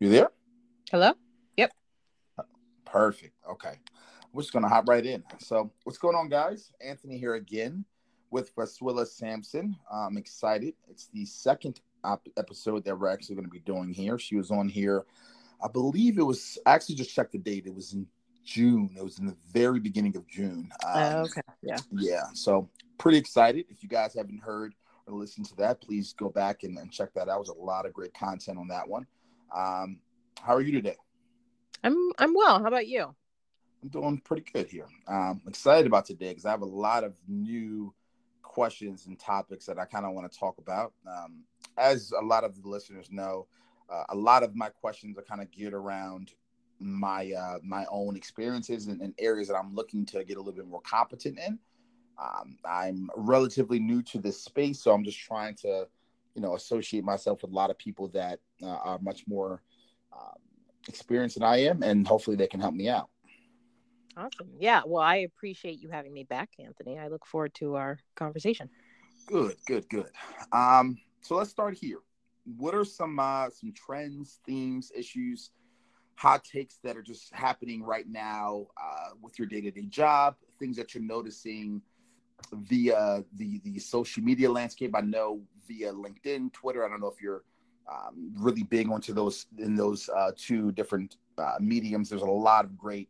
You there? Hello? Yep. Perfect. Okay. We're just going to hop right in. So, what's going on, guys? Anthony here again with Faswilla Sampson. I'm excited. It's the second op- episode that we're actually going to be doing here. She was on here, I believe it was, I actually just checked the date. It was in June. It was in the very beginning of June. Um, uh, okay. Yeah. Yeah. So, pretty excited. If you guys haven't heard or listened to that, please go back and, and check that out. It was a lot of great content on that one. Um, how are you today? I'm I'm well. How about you? I'm doing pretty good here. Um, I'm excited about today because I have a lot of new questions and topics that I kind of want to talk about. Um, as a lot of the listeners know, uh, a lot of my questions are kind of geared around my uh, my own experiences and, and, areas that I'm looking to get a little bit more competent in. Um, I'm relatively new to this space, so I'm just trying to, you know, associate myself with a lot of people that uh, are much more um, experienced than I am, and hopefully they can help me out. Awesome. Yeah. Well, I appreciate you having me back, Anthony. I look forward to our conversation. Good, good, good. Um, so let's start here. What are some uh, some trends, themes, issues, hot takes that are just happening right now uh, with your day to day job? Things that you're noticing via the the social media landscape. I know via LinkedIn, Twitter. I don't know if you're um, really big onto those in those uh, two different uh, mediums. There's a lot of great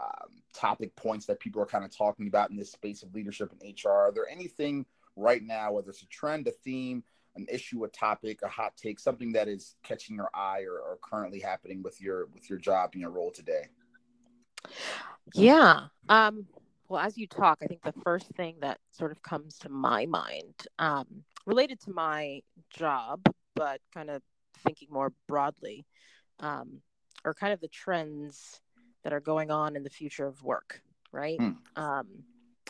um, topic points that people are kind of talking about in this space of leadership and HR. Are there anything right now, whether it's a trend, a theme, an issue, a topic, a hot take, something that is catching your eye or, or currently happening with your with your job and your role today? Yeah. Um, well, as you talk, I think the first thing that sort of comes to my mind, um, related to my job, but kind of thinking more broadly, um, are kind of the trends that are going on in the future of work, right? Mm. Um,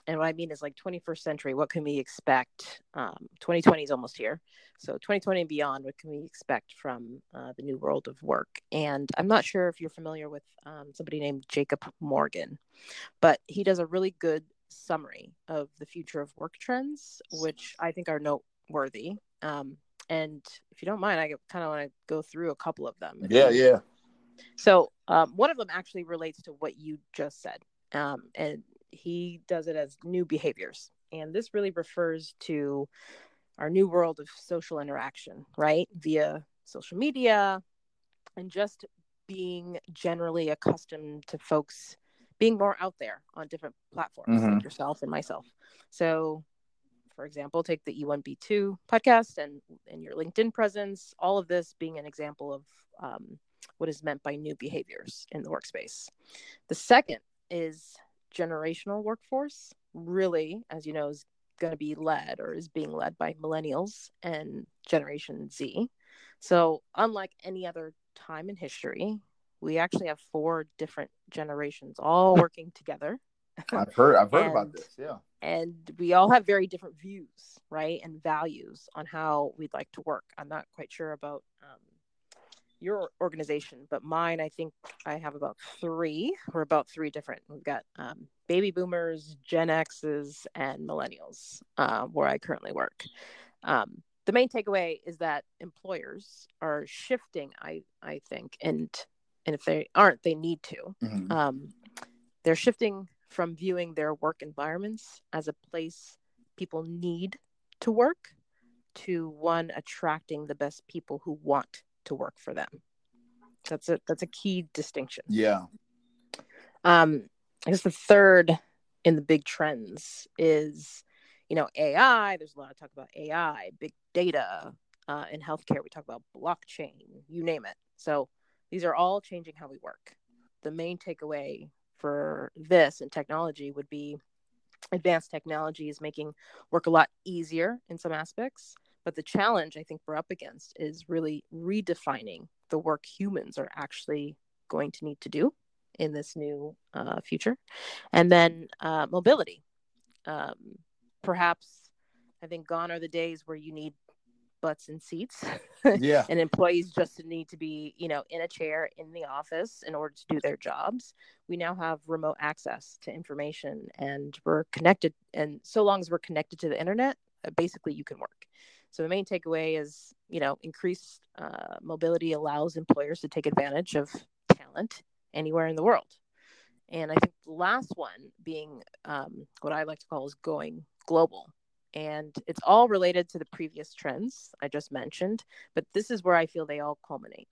and what I mean is like 21st century, what can we expect? Um, 2020 is almost here. So 2020 and beyond, what can we expect from uh, the new world of work? And I'm not sure if you're familiar with um, somebody named Jacob Morgan, but he does a really good summary of the future of work trends, which I think are noteworthy. Um, and if you don't mind, I kind of want to go through a couple of them. Yeah, yeah. So um, one of them actually relates to what you just said, um, and he does it as new behaviors, and this really refers to our new world of social interaction, right, via social media, and just being generally accustomed to folks being more out there on different platforms mm-hmm. like yourself and myself. So for example, take the E1B2 podcast and, and your LinkedIn presence, all of this being an example of um, what is meant by new behaviors in the workspace. The second is generational workforce, really, as you know, is going to be led or is being led by millennials and Generation Z. So, unlike any other time in history, we actually have four different generations all working together. I've heard I've heard and, about this, yeah. And we all have very different views, right, and values on how we'd like to work. I'm not quite sure about um, your organization, but mine, I think I have about three. We're about three different. We've got um, baby boomers, Gen X's, and millennials, uh, where I currently work. Um, the main takeaway is that employers are shifting. I I think, and and if they aren't, they need to. Mm-hmm. Um, they're shifting from viewing their work environments as a place people need to work to one attracting the best people who want to work for them. That's a that's a key distinction. Yeah. Um, I guess the third in the big trends is, you know, AI. There's a lot of talk about AI, big data. Uh, in healthcare, we talk about blockchain. You name it. So these are all changing how we work. The main takeaway for this and technology would be advanced technology is making work a lot easier in some aspects but the challenge I think we're up against is really redefining the work humans are actually going to need to do in this new uh, future. And then uh, mobility. Um, perhaps I think gone are the days where you need butts and seats. Yeah. and employees just need to be, you know, in a chair in the office in order to do their jobs. We now have remote access to information and we're connected. And so long as we're connected to the internet, uh, basically you can work. So the main takeaway is, you know, increased uh, mobility allows employers to take advantage of talent anywhere in the world. And I think the last one being um, what I like to call is going global. And it's all related to the previous trends I just mentioned, but this is where I feel they all culminate.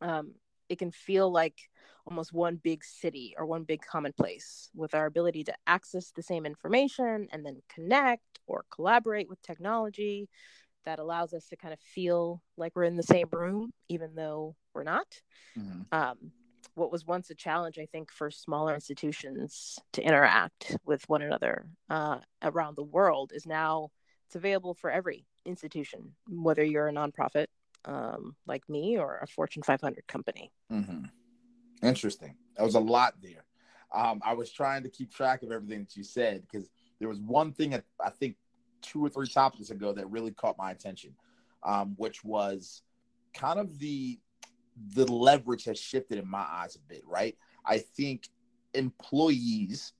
Um, it can feel like almost one big city or one big common place with our ability to access the same information and then connect or collaborate with technology that allows us to kind of feel like we're in the same room even though we're not mm-hmm. um, what was once a challenge i think for smaller institutions to interact with one another uh, around the world is now it's available for every institution whether you're a nonprofit um, like me or a fortune 500 company mm-hmm. Interesting. That was a lot there. Um, I was trying to keep track of everything that you said because there was one thing that I think two or three topics ago that really caught my attention, um, which was kind of the the leverage has shifted in my eyes a bit. Right, I think employees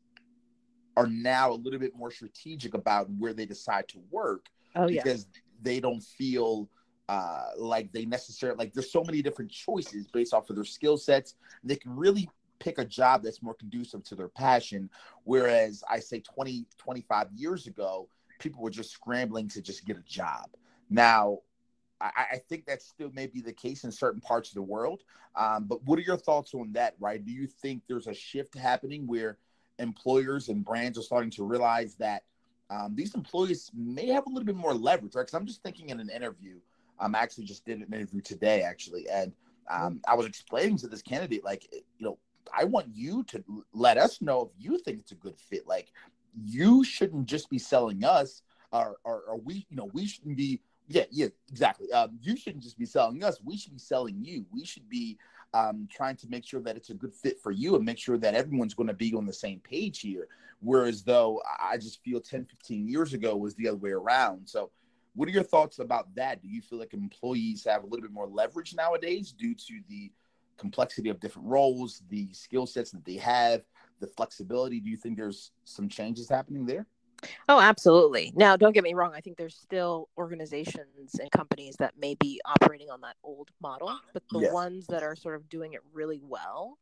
are now a little bit more strategic about where they decide to work oh, because yeah. they don't feel uh, like they necessarily like there's so many different choices based off of their skill sets. They can really pick a job that's more conducive to their passion. Whereas I say 20, 25 years ago, people were just scrambling to just get a job. Now, I, I think that still may be the case in certain parts of the world. Um, but what are your thoughts on that, right? Do you think there's a shift happening where employers and brands are starting to realize that um, these employees may have a little bit more leverage, right? Because I'm just thinking in an interview, I'm actually just did an interview today, actually, and um, I was explaining to this candidate, like, you know, I want you to let us know if you think it's a good fit. Like, you shouldn't just be selling us, or, or, or we, you know, we shouldn't be. Yeah, yeah, exactly. Um, you shouldn't just be selling us. We should be selling you. We should be um, trying to make sure that it's a good fit for you and make sure that everyone's going to be on the same page here. Whereas though I just feel 10, 15 years ago was the other way around. So what are your thoughts about that? Do you feel like employees have a little bit more leverage nowadays due to the complexity of different roles, the skill sets that they have, the flexibility? Do you think there's some changes happening there? Oh, absolutely. Now, don't get me wrong. I think there's still organizations and companies that may be operating on that old model, but the yes. ones that are sort of doing it really well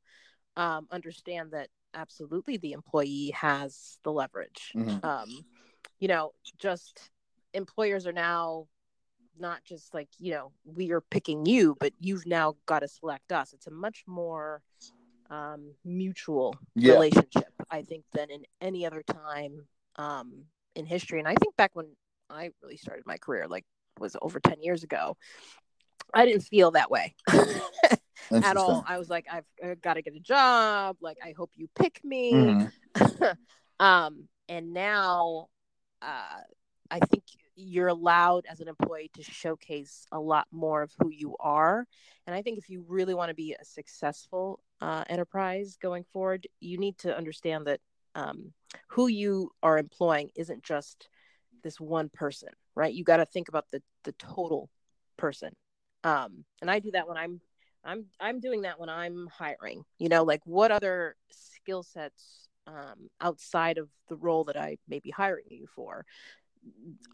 um, understand that absolutely the employee has the leverage. Mm-hmm. Um, you know, just employers are now not just like you know we are picking you but you've now got to select us it's a much more um, mutual yeah. relationship i think than in any other time um, in history. And i think back when i really started my career like was over 10 years ago i didn't feel that way at all. I was like i've, I've got to get a job. Like i hope you pick me. Mm-hmm. um, and now uh, I think you're allowed as an employee to showcase a lot more of who you are. And I think if you really want to be a successful uh, enterprise going forward, you need to understand that um, who you are employing isn't just this one person, right? You got to think about the the total person. Um, and I do that when I'm I'm I'm doing that when I'm hiring. You know, like what other skill sets um, outside of the role that I may be hiring you for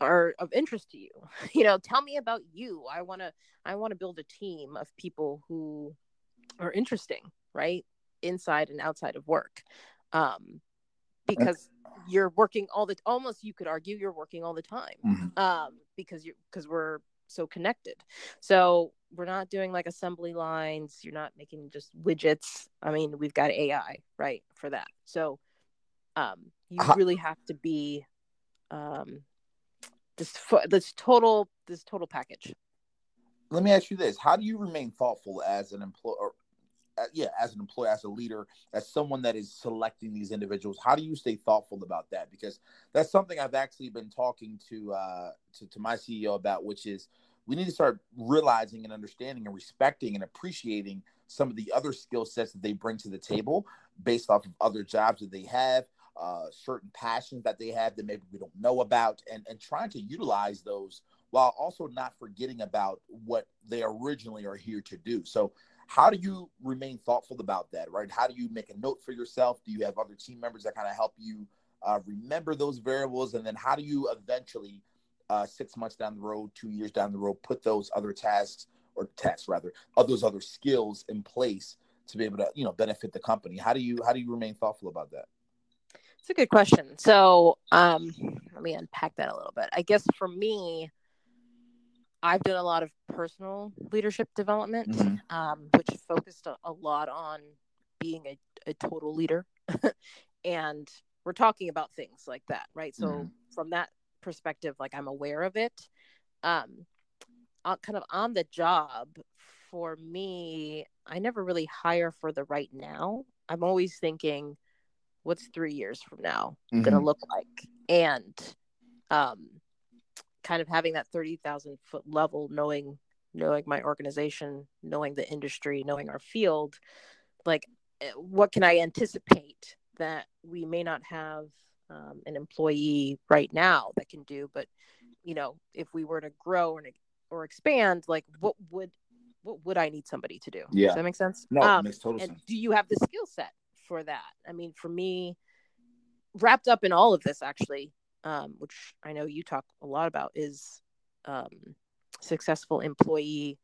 are of interest to you. You know tell me about you. I want to i want to build a team of people who are interesting right? Inside and outside of work. Um because you're working all the almost you could argue you're working all the time mm-hmm. um because you because we're so connected. So we're not doing like assembly lines. You're not making just widgets. I mean we've got ai right for that. So um you really have to be um this this total this total package. Let me ask you this. How do you remain thoughtful as an employer uh, yeah as an employer as a leader as someone that is selecting these individuals? How do you stay thoughtful about that? Because that's something i've actually been talking to uh to, to my ceo about which is we need to start realizing and understanding and respecting and appreciating some of the other skill sets that they bring to the table based off of other jobs that they have uh, certain passions that they have that maybe we don't know about, and, and trying to utilize those while also not forgetting about what they originally are here to do. So, how do you remain thoughtful about that, right? How do you make a note for yourself? Do you have other team members that kind of help you uh, remember those variables? And then, how do you eventually uh, six months down the road, two years down the road, put those other tasks or tasks rather, of those other skills in place to be able to, you know, benefit the company? How do you how do you remain thoughtful about that? It's a good question. So um, let me unpack that a little bit. I guess for me, I've done a lot of personal leadership development, mm-hmm. um, which focused a, a, lot on being a, a total leader. and we're talking about things like that, right? So mm-hmm. from that perspective, like I'm aware of it. Um, uh, kind of on the job for me, I never really hire for the right now. I'm always thinking, what's three years from now mm-hmm. going to look like? And um, kind of having that 30,000 foot level, knowing knowing my organization, knowing the industry, knowing our field, like eh, what can I anticipate that we may not have um, an employee right now that can do, but you know, if we were to grow and or expand, like what would what would I need somebody to do? Yeah, Does that make sense? No, um, makes total and sense. Do you have the skill set for that? I mean, for me, wrapped up in all of this, actually, um, which I know you talk a lot about, is um, successful employee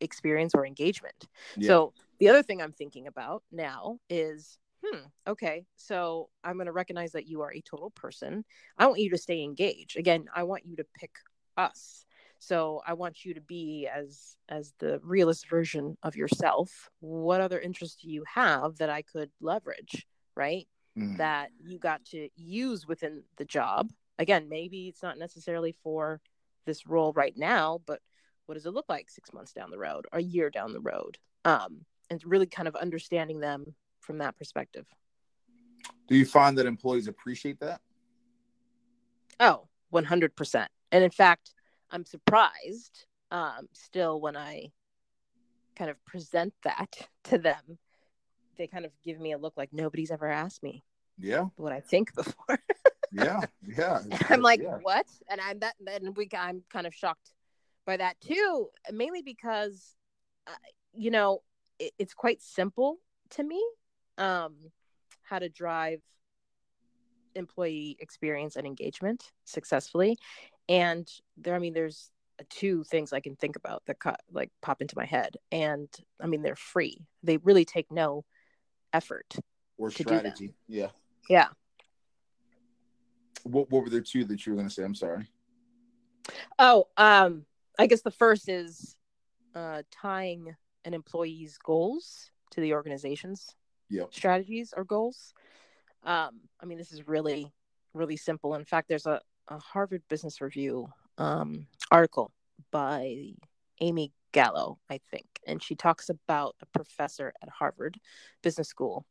experience or engagement. Yeah. So the other thing I'm thinking about now is hmm, okay, so I'm going to recognize that you are a total person. I want you to stay engaged. Again, I want you to pick us. So I want you to be as as the realist version of yourself. What other interests do you have that I could leverage, right? Mm. That you got to use within the job. Again, maybe it's not necessarily for this role right now, but what does it look like six months down the road, or a year down the road? Um, and really kind of understanding them from that perspective. Do you find that employees appreciate that? Oh, 100%. And in fact, I'm surprised um, still when I kind of present that to them. They kind of give me a look like nobody's ever asked me. Yeah. What I think before. yeah. Yeah. I'm like, yeah. what? And I'm that, then we, I'm kind of shocked by that too, mainly because, uh, you know, it, it's quite simple to me um, how to drive employee experience and engagement successfully. And there, I mean, there's two things I can think about that co- like pop into my head. And I mean, they're free. They really take no effort or strategy. Yeah. Yeah. What What were the two that you were going to say? I'm sorry. Oh, um, I guess the first is uh, tying an employee's goals to the organization's yep. strategies or goals. Um, I mean, this is really, really simple. In fact, there's a, a Harvard Business Review um, article by Amy Gallo, I think, and she talks about a professor at Harvard Business School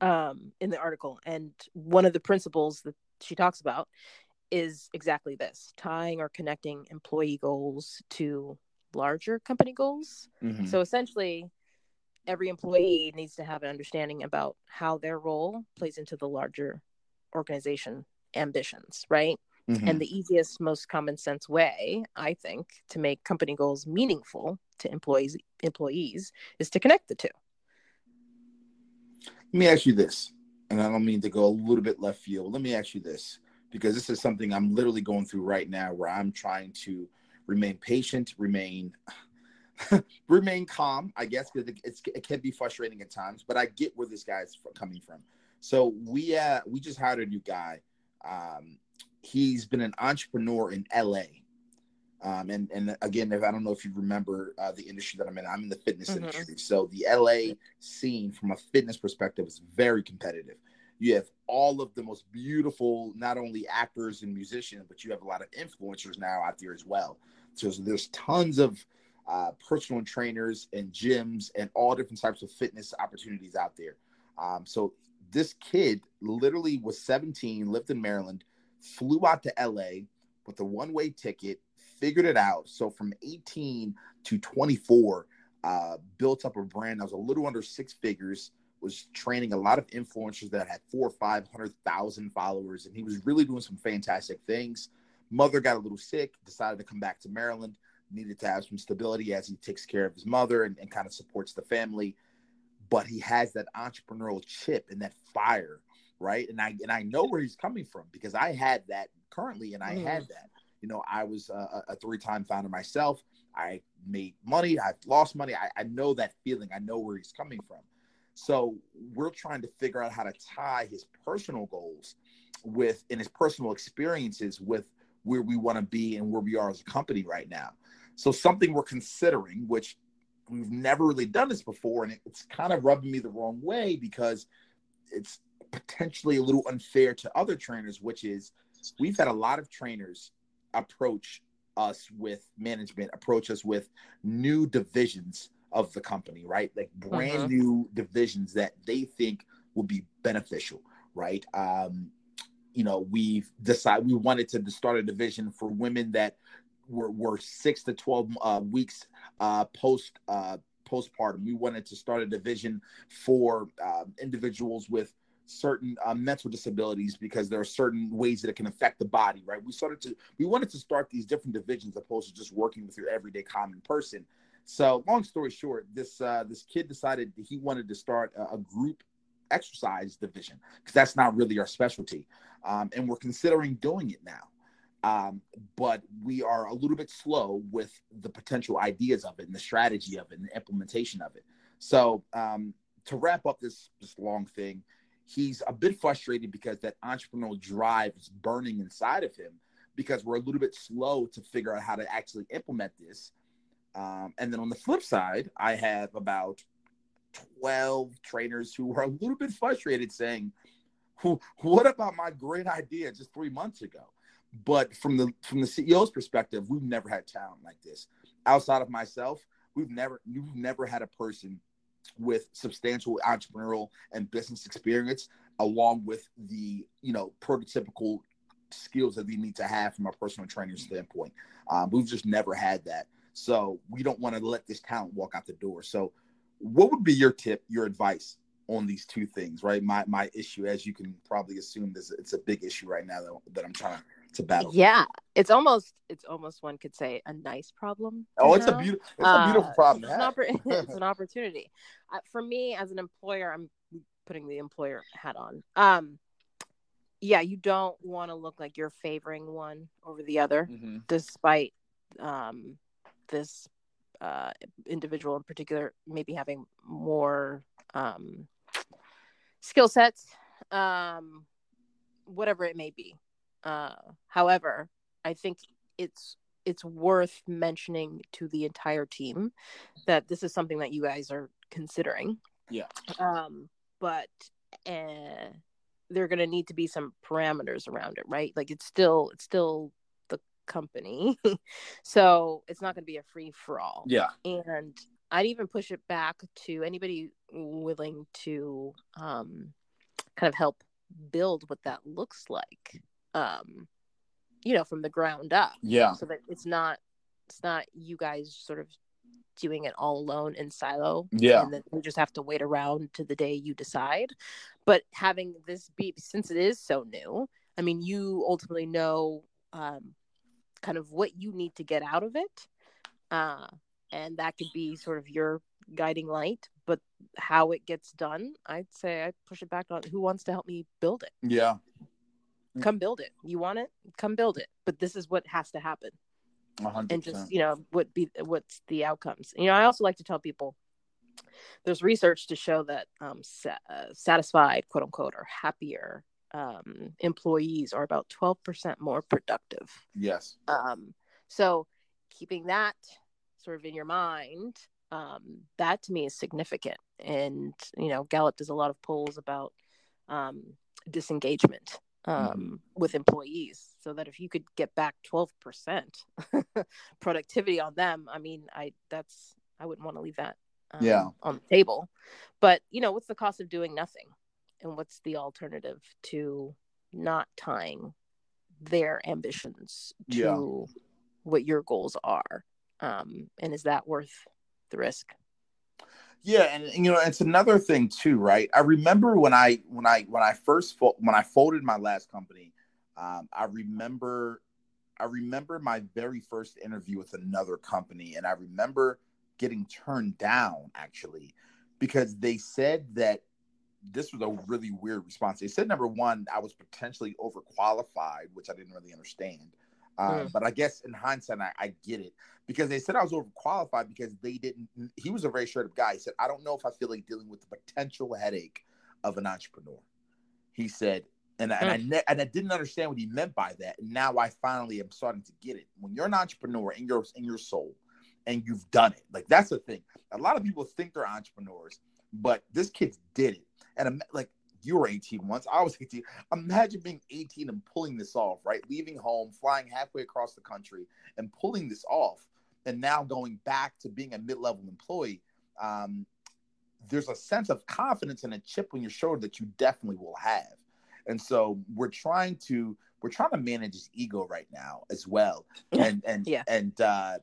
um, in the article. And one of the principles that she talks about is exactly this tying or connecting employee goals to larger company goals. Mm-hmm. So essentially, every employee needs to have an understanding about how their role plays into the larger organization ambitions, right? Mm-hmm. And the easiest, most common sense way, I think, to make company goals meaningful to employees employees is to connect the two. Let me ask you this, and I don't mean to go a little bit left field. Let me ask you this, because this is something I'm literally going through right now where I'm trying to remain patient, remain remain calm, I guess, because it, it can be frustrating at times. But I get where this guy's coming from. So we uh we just hired a new guy. Um, he's been an entrepreneur in LA. Um, and and again, if I don't know if you remember uh, the industry that I'm in, I'm in the fitness mm-hmm. industry. So the LA scene, from a fitness perspective, is very competitive. You have all of the most beautiful, not only actors and musicians, but you have a lot of influencers now out there as well. So there's tons of uh, personal trainers and gyms and all different types of fitness opportunities out there. Um, so this kid literally was 17, lived in Maryland, flew out to LA with a one way ticket, figured it out. So from 18 to 24, uh, built up a brand that was a little under six figures. Was training a lot of influencers that had four or five hundred thousand followers, and he was really doing some fantastic things. Mother got a little sick, decided to come back to Maryland needed to have some stability as he takes care of his mother and, and kind of supports the family. But he has that entrepreneurial chip and that fire, right? And I and I know where he's coming from because I had that currently, and I mm. had that. You know, I was a, a three time founder myself. I made money, I've lost money. I, I know that feeling, I know where he's coming from. So we're trying to figure out how to tie his personal goals with and his personal experiences with where we want to be and where we are as a company right now. So something we're considering, which we've never really done this before, and it's kind of rubbing me the wrong way because it's potentially a little unfair to other trainers, which is we've had a lot of trainers approach us with management, approach us with new divisions of the company, right? Like brand uh-huh. new divisions that they think will be beneficial, right? Um, you know, we've decided we wanted to start a division for women that were, were six to 12 uh, weeks uh, post uh, postpartum. We wanted to start a division for uh, individuals with certain uh, mental disabilities because there are certain ways that it can affect the body, right? We started to, we wanted to start these different divisions opposed to just working with your everyday common person. So, long story short, this uh, this kid decided he wanted to start a, a group exercise division because that's not really our specialty, um, and we're considering doing it now. Um, but we are a little bit slow with the potential ideas of it and the strategy of it and the implementation of it. So, um, to wrap up this this long thing, he's a bit frustrated because that entrepreneurial drive is burning inside of him because we're a little bit slow to figure out how to actually implement this um, and then on the flip side, I have about 12 trainers who are a little bit frustrated saying, what about my great idea just three months ago? But from the from the CEO's perspective, we've never had talent like this. Outside of myself, we've never you've never had a person with substantial entrepreneurial and business experience along with the you know prototypical skills that we need to have from a personal training standpoint. Um, we've just never had that. So we don't want to let this talent walk out the door. So what would be your tip, your advice on these two things, right? My my issue, as you can probably assume, is it's a big issue right now that, that I'm trying to battle. Yeah, it's almost it's almost one could say a nice problem. Oh, it's a beautiful it's a beautiful uh, problem. It's an, oppor- it's an, opportunity. Uh, for me, as an employer, I'm putting the employer hat on. Um, yeah, you don't want to look like you're favoring one over the other, mm-hmm. despite um, this uh, individual in particular maybe having more um, skill sets, um, whatever it may be. Uh, however, I think it's it's worth mentioning to the entire team that this is something that you guys are considering. Yeah. Um, but uh, there are going to need to be some parameters around it, right? Like it's still it's still the company. so it's not going to be a free for all. Yeah. And I'd even push it back to anybody willing to um, kind of help build what that looks like, um, you know, from the ground up. Yeah. So that it's not, it's not you guys sort of doing it all alone in silo. Yeah. And then we just have to wait around to the day you decide. But having this be, since it is so new, I mean, you ultimately know um, kind of what you need to get out of it. Uh, and that could be sort of your guiding light. But how it gets done, I'd say I push it back on who wants to help me build it. Yeah. Come build it. You want it? Come build it. But this is what has to happen. 100%. And just, you know, what be what's the outcomes. You know, I also like to tell people there's research to show that um, sa- uh, satisfied, quote unquote, or happier um, employees are about 12% more productive. Yes. Um, so keeping that sort of in your mind, um, that to me is significant. And, you know, Gallup does a lot of polls about um, disengagement um, mm-hmm. with employees so that if you could get back 12% productivity on them, I mean, I, that's, I wouldn't want to leave that um, yeah. on the table. But, you know, what's the cost of doing nothing? and what's the alternative to not tying their ambitions to yeah. what your goals are um, and is that worth the risk yeah and, you know it's another thing too right i remember when i when i when i first fo- when i folded my last company um, i remember i remember my very first interview with another company and i remember getting turned down actually because they said that this was a really weird response. They said number one, I was potentially overqualified, which I didn't really understand. Uh, mm. But I guess in hindsight, I, I, get it because they said I was overqualified because they didn't. He was a very straight up guy. He said, I don't know if I feel like dealing with the potential headache of an entrepreneur. He said, and, mm. and I ne- and I didn't understand what he meant by that. And now I finally am starting to get it. When you're an entrepreneur in your in your soul, and you've done it, like that's the thing. A lot of people think they're entrepreneurs, but this kid did it. And like you were 18 once. I was 18. Imagine being 18 and pulling this off, right? Leaving home, flying halfway across the country, and pulling this off, and now going back to being a mid-level employee. Um, there's a sense of confidence and a chip on your shoulder that you definitely will have. And so we're trying to we're trying to manage his ego right now as well, and and yeah. and uh,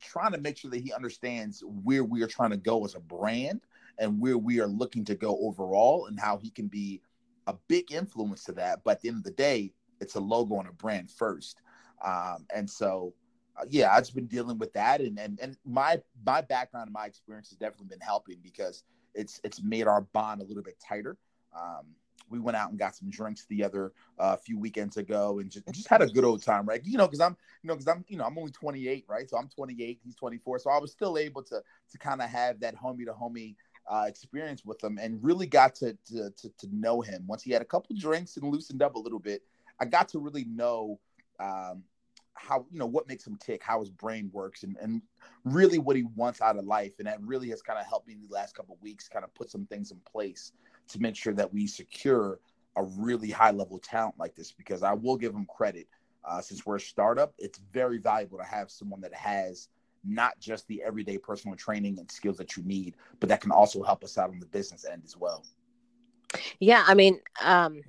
trying to make sure that he understands where we are trying to go as a brand and where we are looking to go overall and how he can be a big influence to that. But at the end of the day, it's a logo and a brand first. Um, and so, uh, yeah, I've just been dealing with that, and and and my my background and my experience has definitely been helping because it's it's made our bond a little bit tighter. Um, we went out and got some drinks the other uh, few weekends ago and just, just had a good old time, right? You know, because I'm, you know, because I'm, you know, I'm only 28, right? So I'm 28, he's 24, so I was still able to to kind of have that homie to homie uh, experience with him and really got to, to, to to know him. Once he had a couple drinks and loosened up a little bit, I got to really know um, how you know what makes him tick, how his brain works, and and really what he wants out of life. And that really has kind of helped me in the last couple weeks, kind of put some things in place to make sure that we secure a really high level talent like this. Because I will give him credit, uh, since we're a startup, it's very valuable to have someone that has not just the everyday personal training and skills that you need, but that can also help us out on the business end as well. Yeah, I mean, um,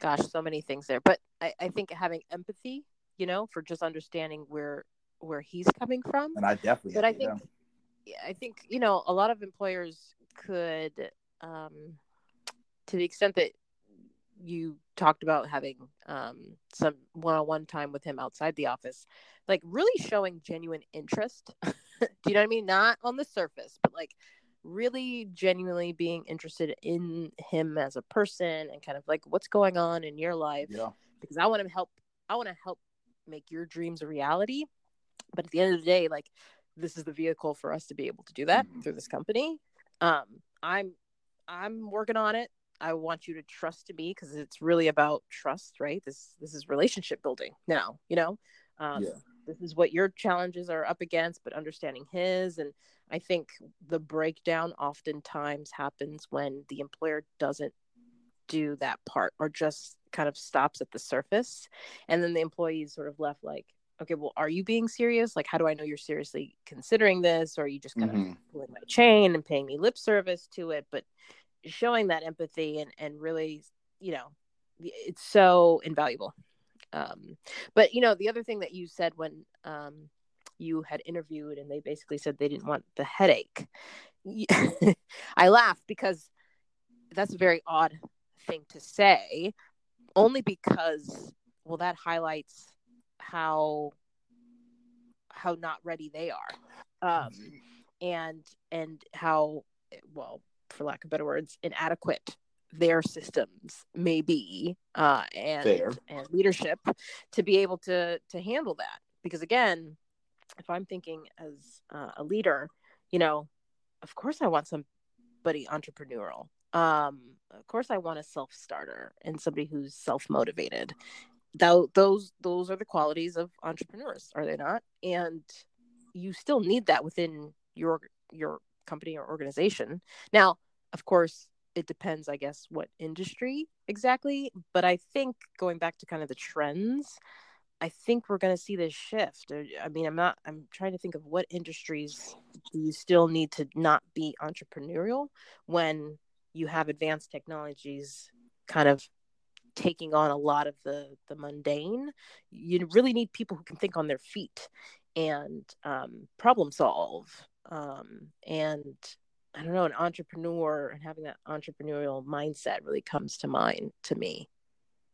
gosh, so many things there, but I, I think having empathy, you know, for just understanding where where he's coming from, and I definitely, but I think, yeah. I think you know, a lot of employers could, um, to the extent that you talked about having um, some one-on-one time with him outside the office like really showing genuine interest. Do you know what i mean? Not on the surface but like really genuinely being interested in him as a person and kind of like what's going on in your life. Yeah. because i want to help i want to help make your dreams a reality. But at the end of the day like this is the vehicle for us to be able to do that mm-hmm. through this company. Um i'm i'm working on it I want you to trust me because it's really about trust, right? This this is relationship building now, you know. Um, yeah. This is what your challenges are up against, but understanding his, and I think the breakdown oftentimes happens when the employer doesn't do that part or just kind of stops at the surface, and then the employee is sort of left like, okay, well, are you being serious? Like, how do I know you're seriously considering this, or are you just kind mm-hmm. of pulling my chain and paying me lip service to it? But showing that empathy and and really you know it's so invaluable. Um but you know the other thing that you said when um you had interviewed and they basically said they didn't want the headache i laugh because that's a very odd thing to say only because well that highlights how how not ready they are. Um and and how well for lack of better words, inadequate their systems may be uh, and Fair. and leadership to be able to to handle that. Because again, if I'm thinking as uh, a leader, you know, of course I want somebody entrepreneurial. Um, of course I want a self starter and somebody who's self motivated. Th- those those are the qualities of entrepreneurs, are they not? And you still need that within your your company or organization. Now, of course, it depends, I guess, what industry exactly. But I think going back to kind of the trends, I think we're going to see this shift. Uh, I mean, I'm not, I'm trying to think of what industries do you still need to not be entrepreneurial when you have advanced technologies kind of taking on a lot of the the mundane you really need people who can think on their feet and um, problem solve um, and I don't know, an entrepreneur and having that entrepreneurial mindset really comes to mind to me.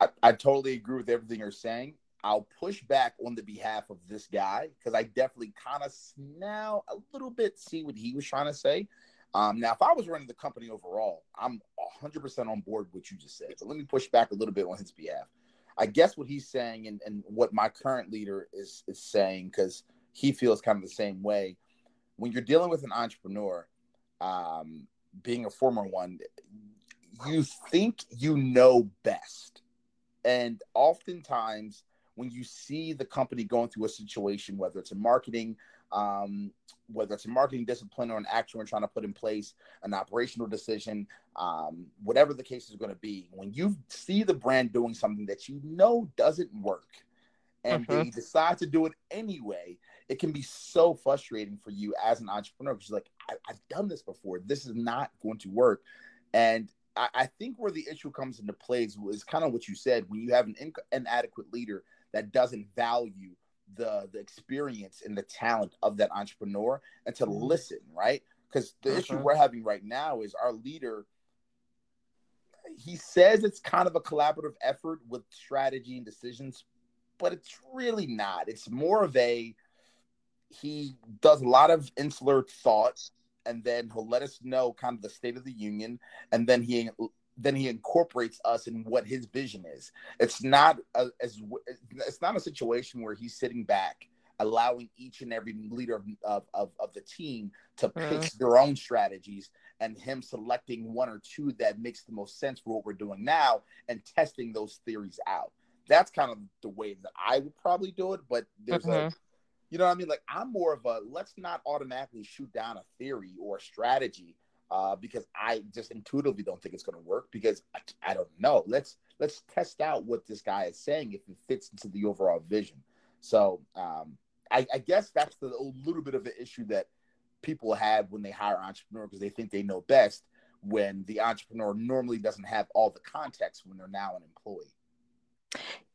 I, I totally agree with everything you're saying. I'll push back on the behalf of this guy because I definitely kind of now a little bit see what he was trying to say. Um, now, if I was running the company overall, I'm 100% on board with what you just said. But let me push back a little bit on his behalf. I guess what he's saying and, and what my current leader is is saying, because he feels kind of the same way. When you're dealing with an entrepreneur, um, being a former one, you think you know best. And oftentimes, when you see the company going through a situation, whether it's in marketing, um, whether it's a marketing discipline or an action we're trying to put in place, an operational decision, um, whatever the case is going to be, when you see the brand doing something that you know doesn't work and they mm-hmm. decide to do it anyway, it can be so frustrating for you as an entrepreneur because you're like, I- have done this before. This is not going to work. And I, I think where the issue comes into play is, is kind of what you said when you have an inc- inadequate leader that doesn't value the the experience and the talent of that entrepreneur and to mm-hmm. listen, right? Because the issue uh-huh. we're having right now is our leader. He says it's kind of a collaborative effort with strategy and decisions, but it's really not. It's more of a he does a lot of insular thought and then he'll let us know kind of the state of the union and then he then he incorporates us in what his vision is. It's not a, as it's not a situation where he's sitting back allowing each and every leader of, of, of, of the team to pitch mm. their own strategies and him selecting one or two that makes the most sense for what we're doing now and testing those theories out. That's kind of the way that I would probably do it, but there's mm-hmm. a you know what I mean? Like I'm more of a let's not automatically shoot down a theory or a strategy uh, because I just intuitively don't think it's going to work because I, I, don't know. Let's let's test out what this guy is saying if it fits into the overall vision. So um, I, I, guess that's the little bit of an issue that people have when they hire entrepreneur because they think they know best when the entrepreneur normally doesn't have all the context when they're now an employee.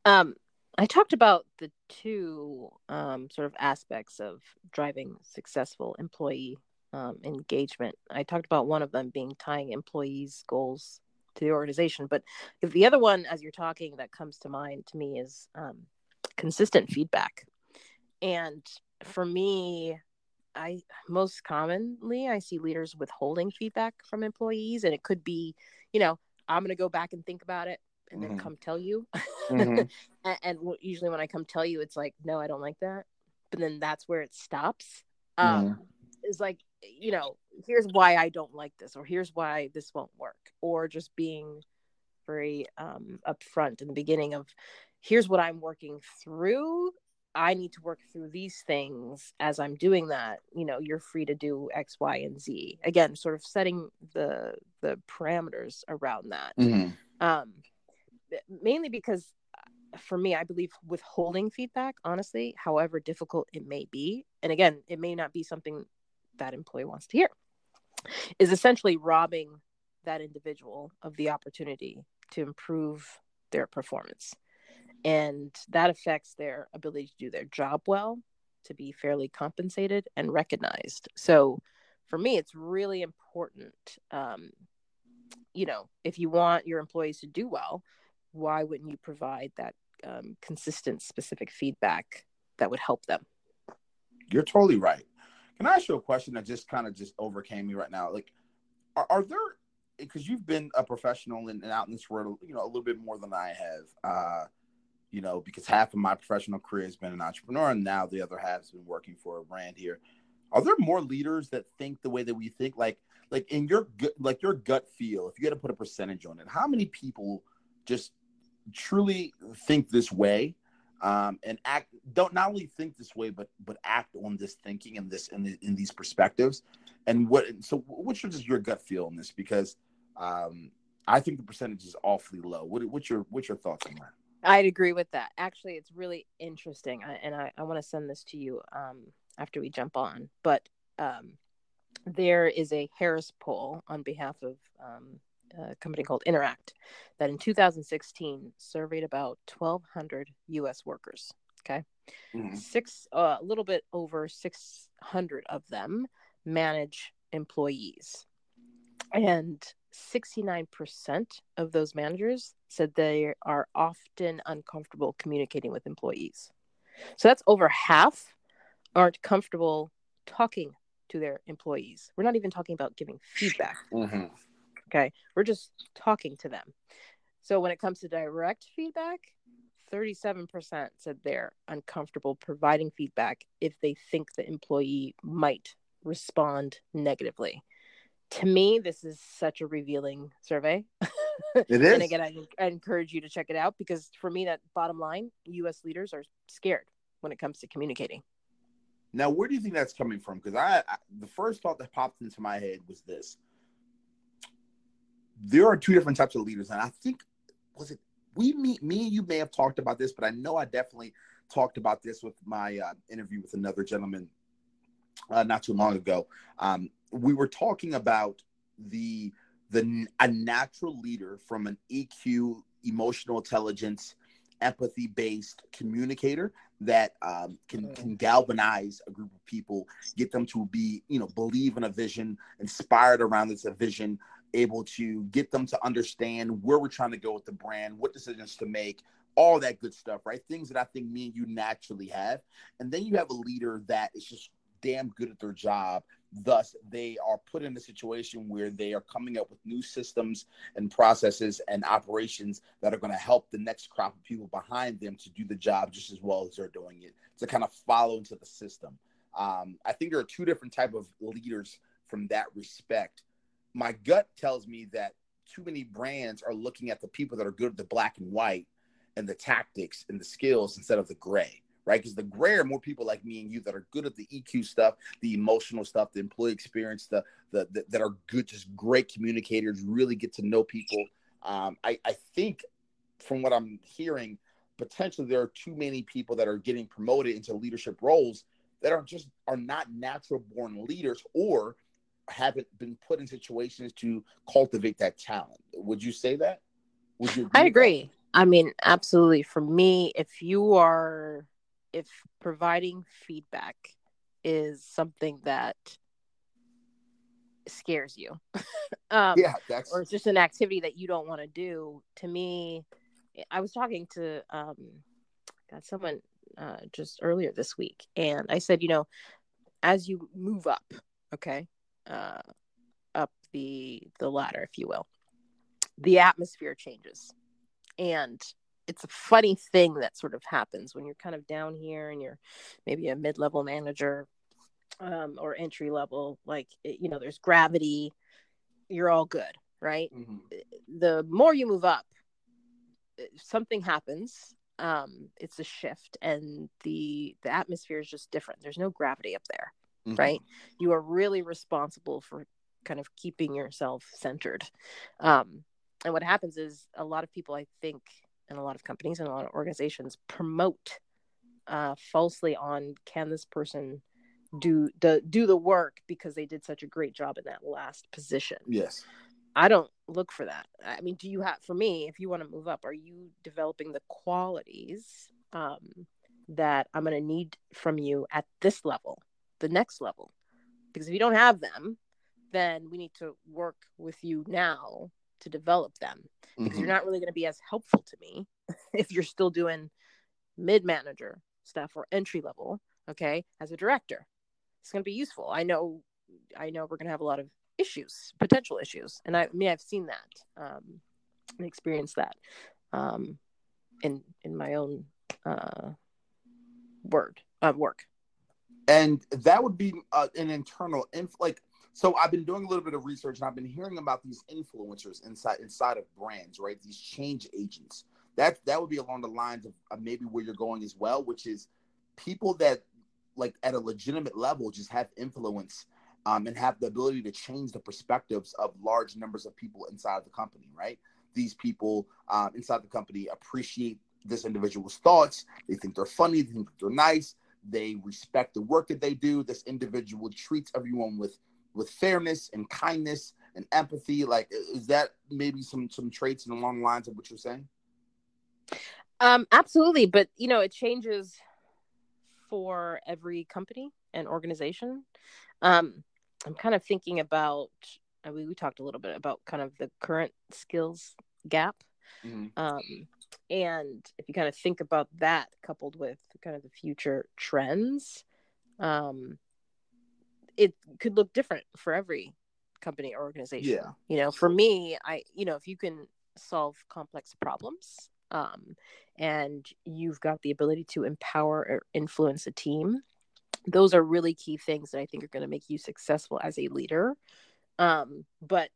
Um, I talked about the two um, sort of aspects of driving successful employee um, engagement. I talked about one of them being tying employees' goals to the organization, but the other one, as you're talking, that comes to mind to me is um, consistent feedback. And for me, I most commonly I see leaders withholding feedback from employees, and it could be, you know, I'm going to go back and think about it and then mm-hmm. come tell you. Mm-hmm. and, and, usually when I come tell you, it's like, no, I don't like that. But then that's where it stops. Um, mm-hmm. Is like you know, here's why I don't like this, or here's why this won't work, or just being very um, upfront in the beginning of here's what I'm working through. I need to work through these things as I'm doing that. You know, you're free to do X, Y, and Z. Again, sort of setting the the parameters around that. Mm-hmm. Um, mainly because uh, for me, I believe withholding feedback, honestly, however difficult it may be, and again, it may not be something that employee wants to hear is essentially robbing that individual of the opportunity to improve their performance. And that affects their ability to do their job well to be fairly compensated and recognized. So for me it's really important um, you know if you want your employees to do well why wouldn't you provide that um, consistent specific feedback that would help them you're totally right can I ask you a question that just kind of just overcame me right now? Like, are, are there because you've been a professional and, out in this world, you know, a little bit more than I have. Uh, you know, because half of my professional career has been an entrepreneur, and now the other half has been working for a brand here. Are there more leaders that think the way that we think? Like, like in your like your gut feel, if you had to put a percentage on it, how many people just truly think this way? um, and act don't not only think this way but but act on this thinking and this and the, in these perspectives. And what so what's your just your gut feel on this? Because um, i think the percentage is awfully low. What, what's your what's your thoughts on that? I'd agree with that. Actually it's really interesting I, and i, I want to send this to you um, after we jump on. But um, there is a harris poll on behalf of um, a company called Interact that in 2016 surveyed about 1,200 U.S. workers. Okay, mm-hmm. six uh, a little bit over 600 of them manage employees, and 69% of those managers said they are often uncomfortable communicating with employees. So that's over half aren't comfortable talking to their employees. We're not even talking about giving feedback. Mm-hmm. Okay. We're just talking to them. So when it comes to direct feedback, 37% said they're uncomfortable providing feedback if they think the employee might respond negatively. To me, this is such a revealing survey. It is. and again, I, I encourage you to check it out because for me, that bottom line, US leaders are scared when it comes to communicating. Now, where do you think that's coming from? Because I, I, the first thought that popped into my head was this: there are two different types of leaders, and I think was it we me me and you may have talked about this, but I know I definitely talked about this with my uh, interview with another gentleman uh, not too long ago. Um, we were talking about the the a natural leader from an EQ, emotional intelligence, empathy based communicator that um, can can galvanize a group of people, get them to be you know believe in a vision, inspired around this vision, able to get them to understand where we're trying to go with the brand, what decisions to make, all that good stuff, right? Things that I think me and you naturally have. And then you have a leader that is just damn good at their job. Thus, they are put in a situation where they are coming up with new systems and processes and operations that are going to help the next crop of people behind them to do the job just as well as they're doing it, to kind of follow into the system. Um, I think there are two different type of leaders from that respect my gut tells me that too many brands are looking at the people that are good at the black and white and the tactics and the skills instead of the gray, right? Because the gray are more people like me and you that are good at the EQ stuff, the emotional stuff, the employee experience, the, the, the that are good, just great communicators, really get to know people. Um, I, I think from what I'm hearing, potentially there are too many people that are getting promoted into leadership roles that are just are not natural born leaders or haven't been put in situations to cultivate that talent. Would you say that? Would you? Agree I agree. I mean, absolutely. For me, if you are, if providing feedback is something that scares you, um, yeah, that's or it's just an activity that you don't want to do. To me, I was talking to um, got someone uh, just earlier this week, and I said, you know, as you move up, okay, uh, up the the ladder, if you will, the atmosphere changes, and it's a funny thing that sort of happens when you're kind of down here and you're maybe a mid-level manager um, or entry level. Like you know, there's gravity. You're all good, right? Mm-hmm. The more you move up, something happens um it's a shift and the the atmosphere is just different there's no gravity up there mm-hmm. right? You are really responsible for kind of keeping yourself centered. Um, and what happens is a lot of people, I think, and a lot of companies and a lot of organizations promote uh, falsely on can this person do the do the work because they did such a great job in that last position. Yes. I don't look for that. I mean, do you have for me, if you want to move up, are you developing the qualities um, that I'm going to need from you at this level? The next level. Because if you don't have them, then we need to work with you now to develop them. Because mm-hmm. you're not really going to be as helpful to me if you're still doing mid manager stuff or entry level, okay, as a director. It's going to be useful. I know I know we're going to have a lot of issues, potential issues. And I, I mean I've seen that um and experienced that um in in my own uh word uh, work and that would be uh, an internal inf- like so i've been doing a little bit of research and i've been hearing about these influencers inside inside of brands right? These change agents. That that would be along the lines of, maybe where you're going as well which is people that like at a legitimate level just have influence um, and have the ability to change the perspectives of large numbers of people inside of the company right? These people um, inside the company appreciate this individual's thoughts. They think they're funny. They think they're nice they respect the work that they do. This individual treats everyone with with fairness and kindness and empathy. Like, is that maybe some some traits along the lines of what you're saying? Um, absolutely, but you know, it changes for every company and organization. Um, I'm kind of thinking about. I mean, we talked a little bit about kind of the current skills gap. Mm-hmm. Um, and if you kind of think about that coupled with kind of the future trends um it could look different for every company or organization. Yeah. You know for me i you know if you can solve complex problems um, and you've got the ability to empower or influence a team those are really key things that i think are going to make you successful as a leader. Um, but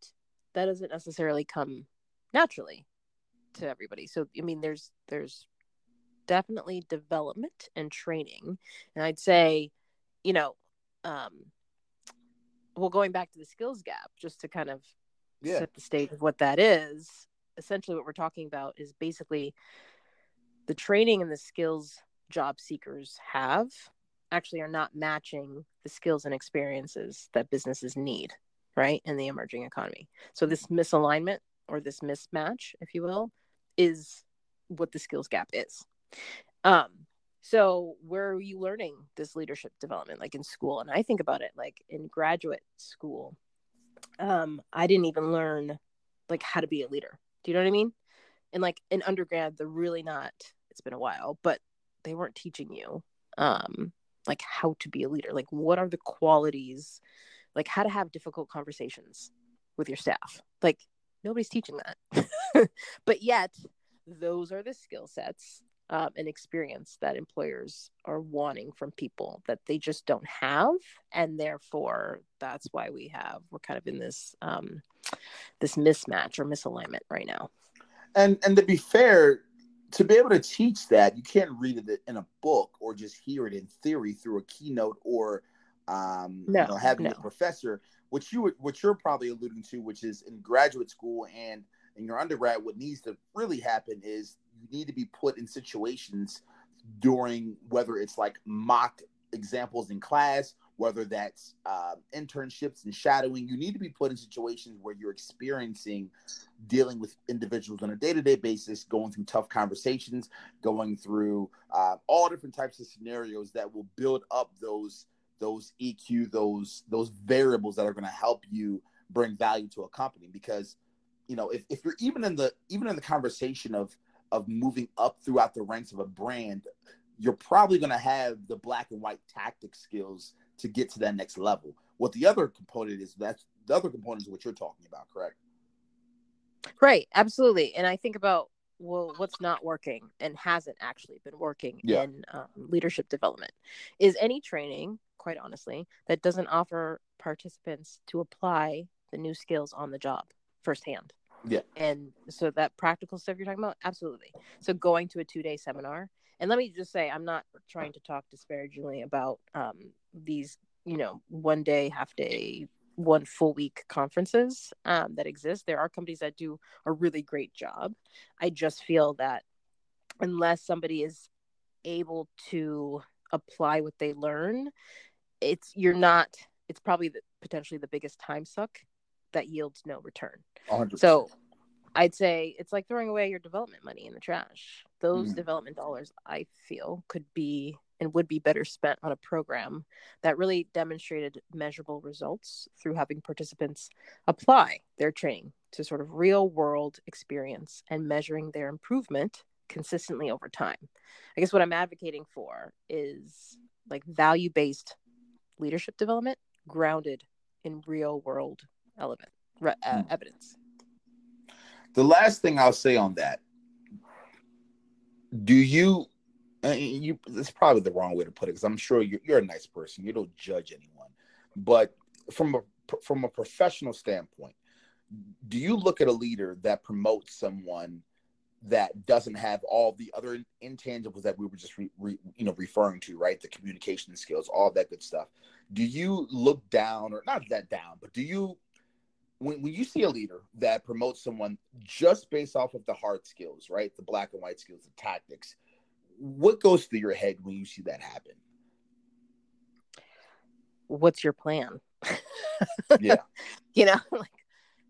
that doesn't necessarily come naturally to everybody. So i mean there's there's definitely development and training. And i'd say you know um well going back to the skills gap just to kind of yeah. set the stage of what that is essentially what we're talking about is basically the training and the skills job seekers have actually are not matching the skills and experiences that businesses need right in the emerging economy. So this misalignment or this mismatch if you will is what the skills gap is. Um so where are you learning this leadership development like in school? And i think about it like in graduate school um i didn't even learn like how to be a leader. Do you know what i mean? And like in undergrad they're really not it's been a while but they weren't teaching you um like how to be a leader. Like what are the qualities like how to have difficult conversations with your staff? Like nobody's teaching that but yet those are the skill sets um, and experience that employers are wanting from people that they just don't have and therefore that's why we have we're kind of in this um, this mismatch or misalignment right now and and to be fair to be able to teach that you can't read it in a book or just hear it in theory through a keynote or um, no, you know, having no. a professor which you what you're probably alluding to which is in graduate school and in your undergrad what needs to really happen is you need to be put in situations during whether it's like mock examples in class, whether that's uh, internships and shadowing. You need to be put in situations where you're experiencing dealing with individuals on a day to day basis, going through tough conversations, going through uh, all different types of scenarios that will build up those those EQ, those those variables that are going to help you bring value to a company. Because you know, if, if you're even in the even in the conversation of of moving up throughout the ranks of a brand, you're probably going to have the black and white tactic skills to get to that next level. What the other component is that's the other component is what you're talking about, correct? Right, absolutely. And I think about well, what's not working and hasn't actually been working yeah. in um, leadership development is any training, quite honestly, that doesn't offer participants to apply the new skills on the job firsthand. Yeah. And so that practical stuff you're talking about, absolutely. So going to a two day seminar, and let me just say, I'm not trying to talk disparagingly about um, these, you know, one day, half day, one full week conferences um, that exist. There are companies that do a really great job. I just feel that unless somebody is able to apply what they learn, it's you're not. It's probably the, potentially the biggest time suck that yields no return. 100%. So I'd say it's like throwing away your development money in the trash. Those mm. development dollars, I feel, could be and would be better spent on a program that really demonstrated measurable results through having participants apply their training to sort of real world experience and measuring their improvement consistently over time. I guess what I'm advocating for is like value based leadership development grounded in real world element, re- uh, mm. evidence. The last thing I'll say on that, do you? Uh, you it's probably the wrong way to put it because I'm sure you're, you're a nice person. You don't judge anyone, but from a from a professional standpoint, do you look at a leader that promotes someone that doesn't have all the other intangibles that we were just re, re, you know referring to right the communication skills all that good stuff do you look down or not that down but do you when, when you see a leader that promotes someone just based off of the hard skills, right? The black and white skills, the tactics, what goes through your head when you see that happen? What's your plan? yeah. you know, like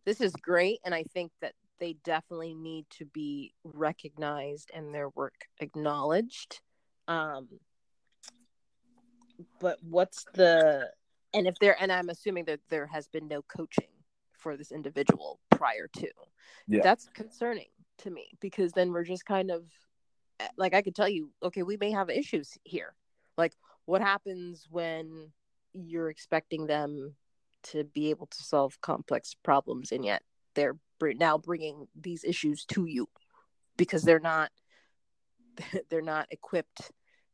this is great. And I think that they definitely need to be recognized and their work acknowledged. Um, but what's the and if there and i'm assuming that there has been no coaching for this individual prior to. Yeah. That's concerning to me because then we're just kind of like I could tell you, okay, we may have issues here. Like what happens when you're expecting them to be able to solve complex problems and yet they're now bringing these issues to you because they're not they're not equipped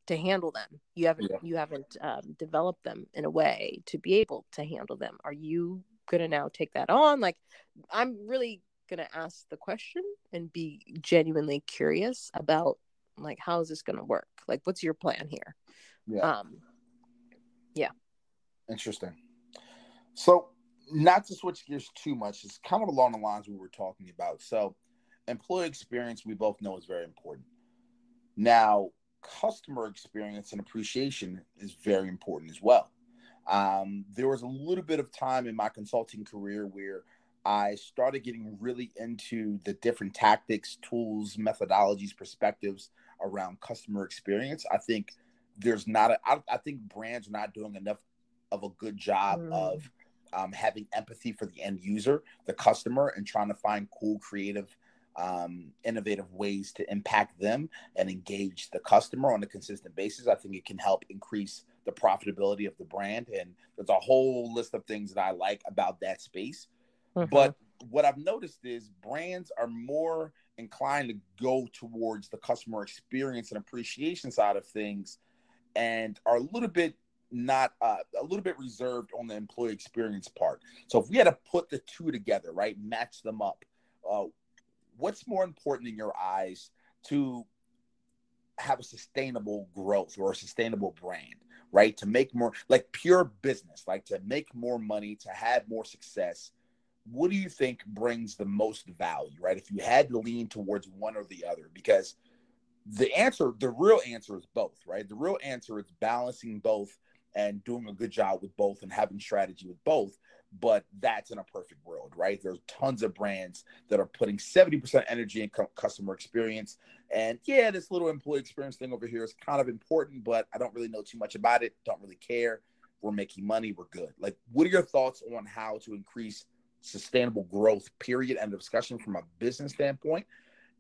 to handle them. You haven't yeah. you haven't um, developed them in a way to be able to handle them. Are you gonna now take that on? Like, I'm really gonna ask the question and be genuinely curious about like how is this gonna work? Like, what's your plan here? Yeah. Um. Yeah. Interesting. So, not to switch gears too much, it's kind of along the lines we were talking about. So, employee experience we both know is very important. Now, customer experience and appreciation is very important as well. Um, there was a little bit of time in my consulting career where I started getting really into the different tactics, tools, methodologies, perspectives around customer experience. I think there's not a, I, I think brands are not doing enough of a good job mm. of um, having empathy for the end user, the customer, and trying to find cool, creative um, innovative ways to impact them and engage the customer on a consistent basis. I think it can help increase the profitability of the brand. And there's a whole list of things that I like about that space. Mm-hmm. But what I've noticed is brands are more inclined to go towards the customer experience and appreciation side of things and are a little bit not uh, a little bit reserved on the employee experience part. So if we had to put the two together, right, match them up, uh, what's more important in your eyes to have a sustainable growth or a sustainable brand, right? To make more like pure business, like to make more money, to have more success. What do you think brings the most value, right? If you had to lean towards one or the other, because the answer, the real answer is both, right? The real answer is balancing both and doing a good job with both and having strategy with both but that's in a perfect world, right? There's tons of brands that are putting 70% energy in customer experience. And yeah, this little employee experience thing over here is kind of important, but I don't really know too much about it. Don't really care. We're making money. We're good. Like, what are your thoughts on how to increase sustainable growth, period, and discussion from a business standpoint?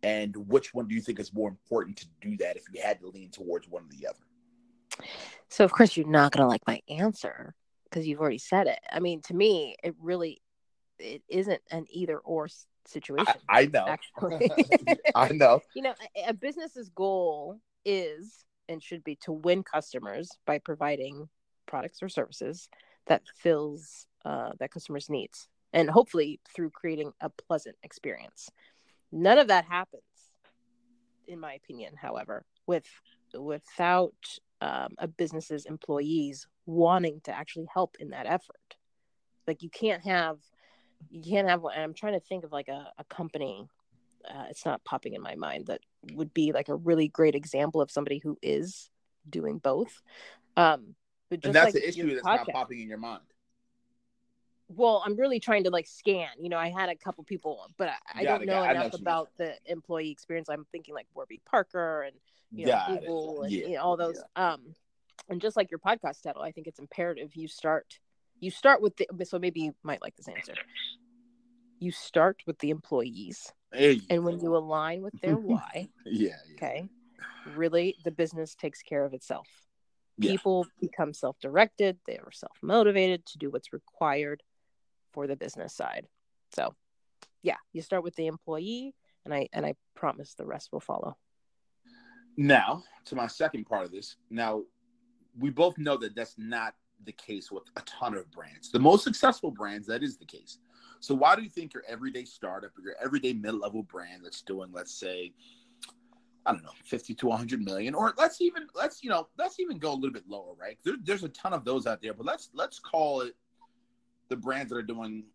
And which one do you think is more important to do that if you had to lean towards one or the other? So, of course, you're not going to like my answer because you've already said it. I mean, to me, it really it isn't an either or situation. I, I know. Actually, I know. You know, a, a business's goal is and should be to win customers by providing products or services that fills uh, that customer's needs, and hopefully through creating a pleasant experience. None of that happens, in my opinion. However, with without um, a business's employees wanting to actually help in that effort. Like you can't have, you can't have. I'm trying to think of like a, a company. Uh, it's not popping in my mind that would be like a really great example of somebody who is doing both. Um, but and that's like the issue that's podcast, not popping in your mind. Well, I'm really trying to like scan. You know, I had a couple people, but I, I don't know enough know about the employee experience. I'm thinking like Warby Parker and you know, Google and yeah. you know, all those. Yeah. Um, and just like your podcast title, I think it's imperative you start. You start with the so maybe you might like this answer. You start with the employees, and when you align with their why, yeah, yeah, okay, really the business takes care of itself. People become self-directed; they are self-motivated to do what's required for the business side. So, yeah, you start with the employee, and I and I promise the rest will follow. Now, to my second part of this. Now, we both know that that's not the case with a ton of brands. The most successful brands, that is the case. So, why do you think your everyday startup or your everyday mid level brand that's doing, let's say, I don't know, 50 to 100 million, or let's even, let's, you know, let's even go a little bit lower, right? There, there's a ton of those out there, but let's, let's call it the brands that are doing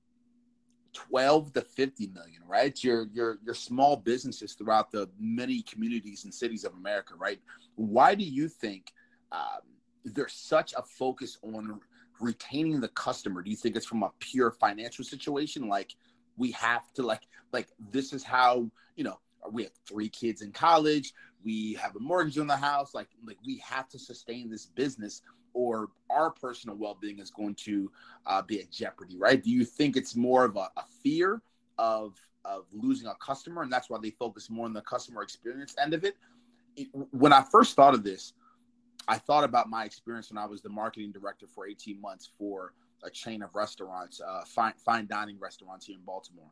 12 to 50 million, right? Your your your small businesses throughout the many communities and cities of America, right? Why do you think um, there's such a focus on retaining the customer? Do you think it's from a pure financial situation, like we have to like like this is how you know we have three kids in college, we have a mortgage on the house, like like we have to sustain this business or our personal well-being is going to uh, be at jeopardy right do you think it's more of a, a, fear of of losing a customer and that's why they focus more on the customer experience end of it? when i first thought of this i thought about my experience when i was the marketing director for 18 months for a chain of restaurants uh, fine, fine dining restaurants here in baltimore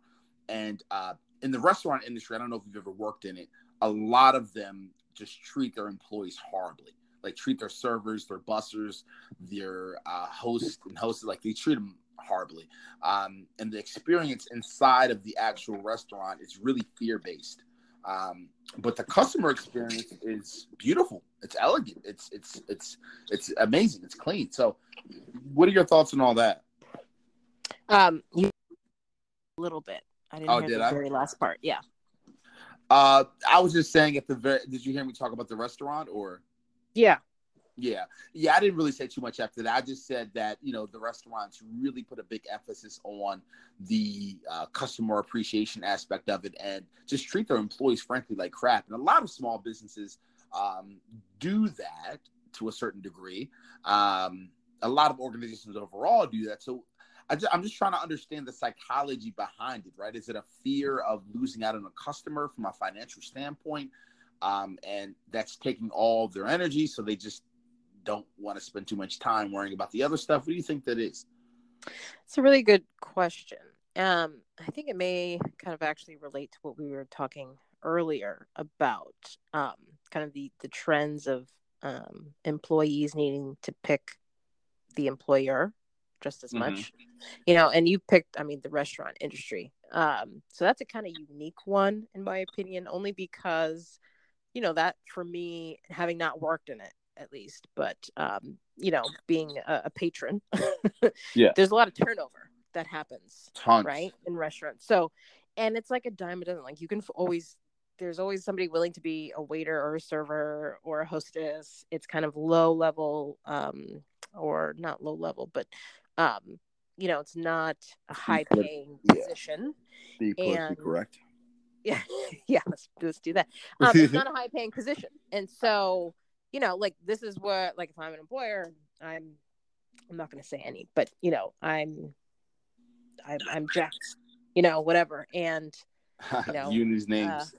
and uh, in the restaurant industry, I don't know if you've ever worked in it. A lot of them just treat their employees horribly. Like treat their servers, their bussers, their uh, hosts and hosts like they treat them horribly. Um, and the experience inside of the actual restaurant is really fear based. Um, but the customer experience is beautiful. It's elegant. It's it's it's it's amazing. It's clean. So, what are your thoughts on all that? Um, you a little bit. I didn't Oh, hear did the I? very last part. Yeah. Uh, I was just saying at the very. Did you hear me talk about the restaurant or? Yeah. Yeah, yeah. I didn't really say too much after that. I just said that you know the restaurants really put a big emphasis on the uh, customer appreciation aspect of it, and just treat their employees frankly like crap. And a lot of small businesses um, do that to a certain degree. Um, a lot of organizations overall do that. So I I'm just trying to understand the psychology behind it. Right? Is it a fear of losing out on a customer from a financial standpoint? Um, and that's taking all of their energy, so they just don't want to spend too much time worrying about the other stuff. What do you think that is? It's a really good question. Um, I think it may kind of actually relate to what we were talking earlier about um, kind of the, the trends of um, employees needing to pick the employer just as Mhm. much, you know, and you picked, I mean, the restaurant industry. Um, so that's a kind of unique one, in my opinion, only because, you know, that for me, having not worked in it at least, but, um, you know, being a, a patron, Yeah. there's a lot of turnover that happens Tons. right in restaurants so and it's like a dime a dozen like you can f- always there's always somebody willing to be a waiter or a server or a hostess it's kind of low level um or not low level but um you know it's not a high paying Yeah. position Be politically And- correct. yeah yeah let's, let's do that. Um, it's not a high paying position. And so you know like this is what like if i'm an employer i'm i'm not going to say any but you know i'm i'm, I'm jacked you know whatever. And you know, Uni's names.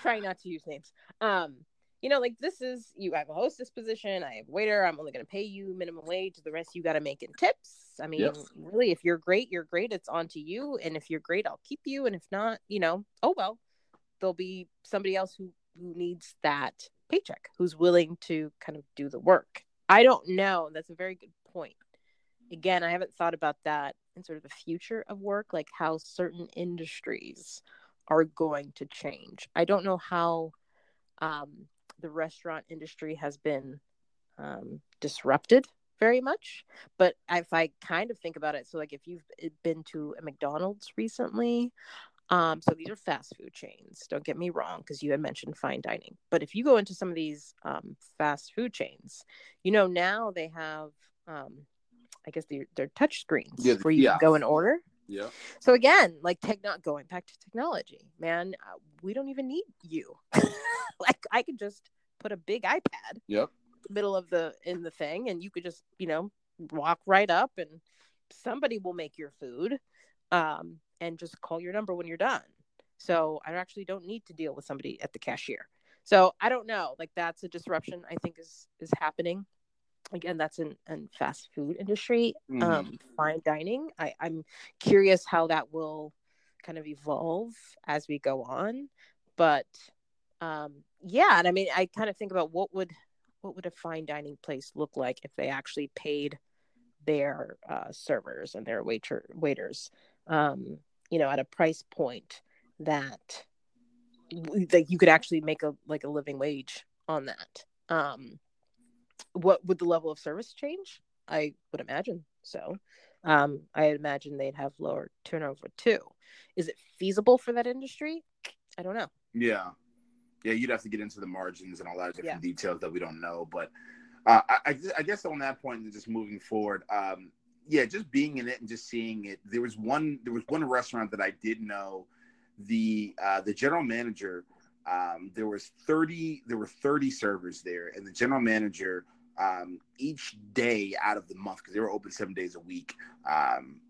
trying not to use names. Um you know like this is you have a hostess position i have a waiter i'm only going to pay you minimum wage the rest you got to make in tips. I mean Yep. really if you're great you're great it's on to you and if you're great i'll keep you and if not you know oh well there'll be somebody else who who needs that paycheck who's willing to kind of do the work. I don't know that's a very good point. Again i haven't thought about that in sort of the future of work like how certain industries are going to change. I don't know how um, the restaurant industry has been um, disrupted very much. But if i kind of think about it so like if you've been to a mcdonald's recently um, so these are fast food chains. Don't get me wrong because you had mentioned fine dining. But if you go into some of these um, fast food chains you know now they have um, i guess they're, they're touch screens Yeah, where you can go and order. Yeah. so again, like tech not going back to technology, man, uh, we don't even need you. like I could just put a big iPad Yep. middle of the in the thing and you could just, you know, walk right up and somebody will make your food um and just call your number when you're done. So I actually don't need to deal with somebody at the cashier. So I don't know, like that's a disruption I think is is happening. Again, that's in, in fast food industry Mhm. um, fine dining. I, I'm curious how that will kind of evolve as we go on. But um, yeah, and I mean, I kind of think about what would what would a fine dining place look like if they actually paid their uh, servers and their waiter waiters, um, you know, at a price point that that you could actually make a like a living wage on that. Um, what would the level of service change? I would imagine so. Um, I imagine they'd have lower turnover too. Is it feasible for that industry? I don't know. Yeah. Yeah, you'd have to get into the margins and all that different details that we don't know. But uh, I, I, I guess on that point, and just moving forward, um, yeah, just being in it and just seeing it. There was one, there was one restaurant that I did know. The uh, the general manager, um, there was thirty, there were thirty servers there, and the general manager, um, each day out of the month, because they were open seven days a week, um,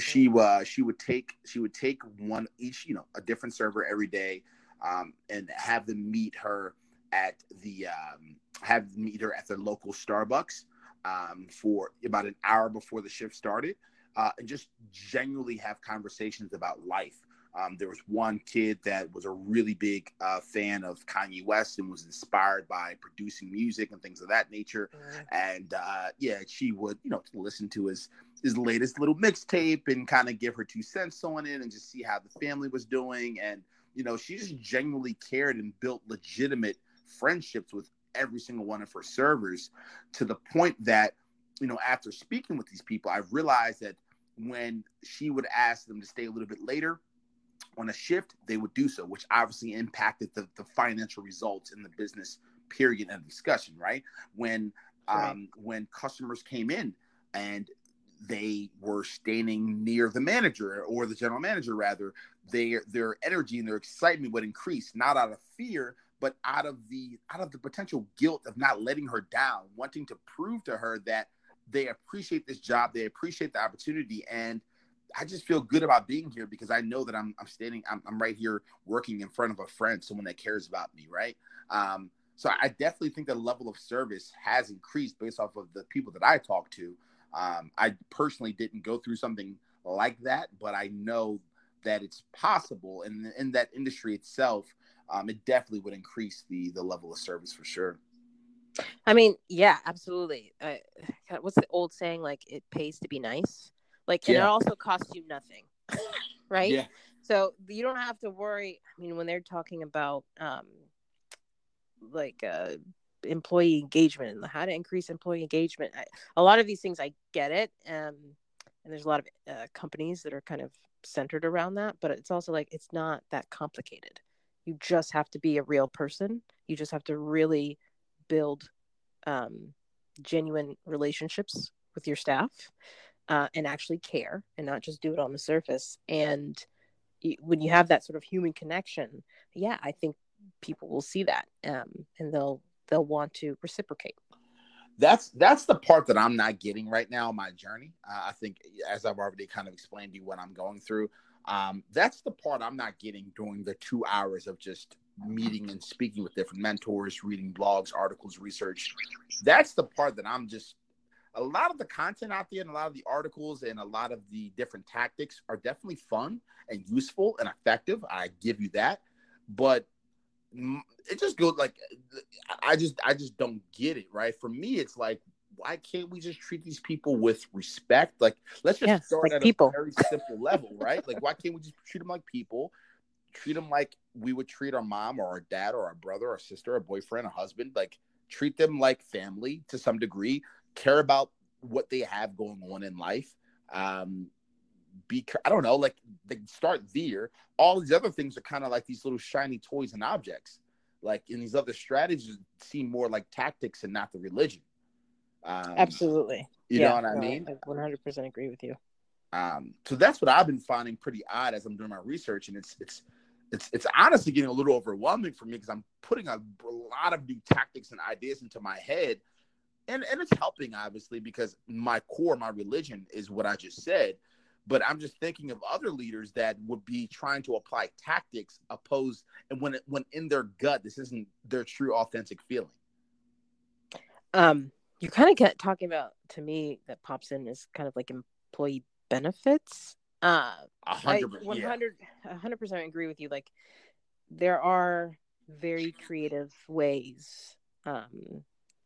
she uh, she would take she would take one each, you know, a different server every day um, and have them meet her at the um, have meet her at the local Starbucks um, for about an hour before the shift started. uh, and just genuinely have conversations about life. Um, there was one kid that was a really big uh, fan of Kanye West and was inspired by producing music and things of that nature. Mm-hmm. And uh, yeah, she would, you know, listen to his his latest little mixtape and kind of give her two cents on it and just see how the family was doing. And you know, she just genuinely cared and built legitimate friendships with every single one of her servers to the point that, you know, after speaking with these people, I realized that when she would ask them to stay a little bit later on a shift, they would do so, which obviously impacted the, the financial results in the business period and discussion, right? When right. um when customers came in and they were standing near the manager or the general manager rather, their their energy and their excitement would increase, not out of fear, but out of the out of the potential guilt of not letting her down, wanting to prove to her that they appreciate this job, they appreciate the opportunity, and I just feel good about being here because I know that I'm I'm standing I'm, I'm right here working in front of a friend, someone that cares about me, right? Um, so I definitely think the level of service has increased based off of the people that I talk to. Um, I personally didn't go through something like that, but I know that it's possible, and in that industry itself, um, it definitely would increase the the level of service for sure. I mean, yeah, absolutely. Uh, what's the old saying? Like, it pays to be nice. Like, yeah. it also costs you nothing, right? Yeah. So you don't have to worry. I mean, when they're talking about um, like uh, employee engagement and how to increase employee engagement, I, a lot of these things I get it, um, and there's a lot of uh, companies that are kind of centered around that. But it's also like it's not that complicated. You just have to be a real person. You just have to really build um, genuine relationships with your staff uh, and actually care and not just do it on the surface. And when you have that sort of human connection, yeah, I think people will see that um, and they'll they'll want to reciprocate. That's that's the part that I'm not getting right now my journey. Uh, I think, as I've already kind of explained to you what I'm going through, um, that's the part I'm not getting during the two hours of just meeting and speaking with different mentors, reading blogs, articles, research. That's the part that I'm just a lot of the content out there and a lot of the articles and a lot of the different tactics are definitely fun and useful and effective. I give you that. But it just goes like I just I just don't get it, right? For me it's like why can't we just treat these people with respect? Like let's just start like at people. a very simple level, right? Like why can't we just treat them like people? Treat them like we would treat our mom or our dad or our brother or sister or boyfriend or husband. Like treat them like family to some degree care about what they have going on in life. Um, be I don't know, like they start there. All these other things are kind of like these little shiny toys and objects. Like in these other strategies seem more like tactics and not the religion. Um, Absolutely. You yeah, know what I mean? I 100% agree with you. Um, so that's what I've been finding pretty odd as I'm doing my research, and it's it's it's it's honestly getting a little overwhelming for me because I'm putting a lot of new tactics and ideas into my head and and it's helping obviously because my core my religion is what i just said but i'm just thinking of other leaders that would be trying to apply tactics opposed and when it, when in their gut this isn't their true authentic feeling um you kind of get talking about to me that pops in is kind of like employee benefits uh 100 100 yeah. 100% agree with you like there are very creative ways um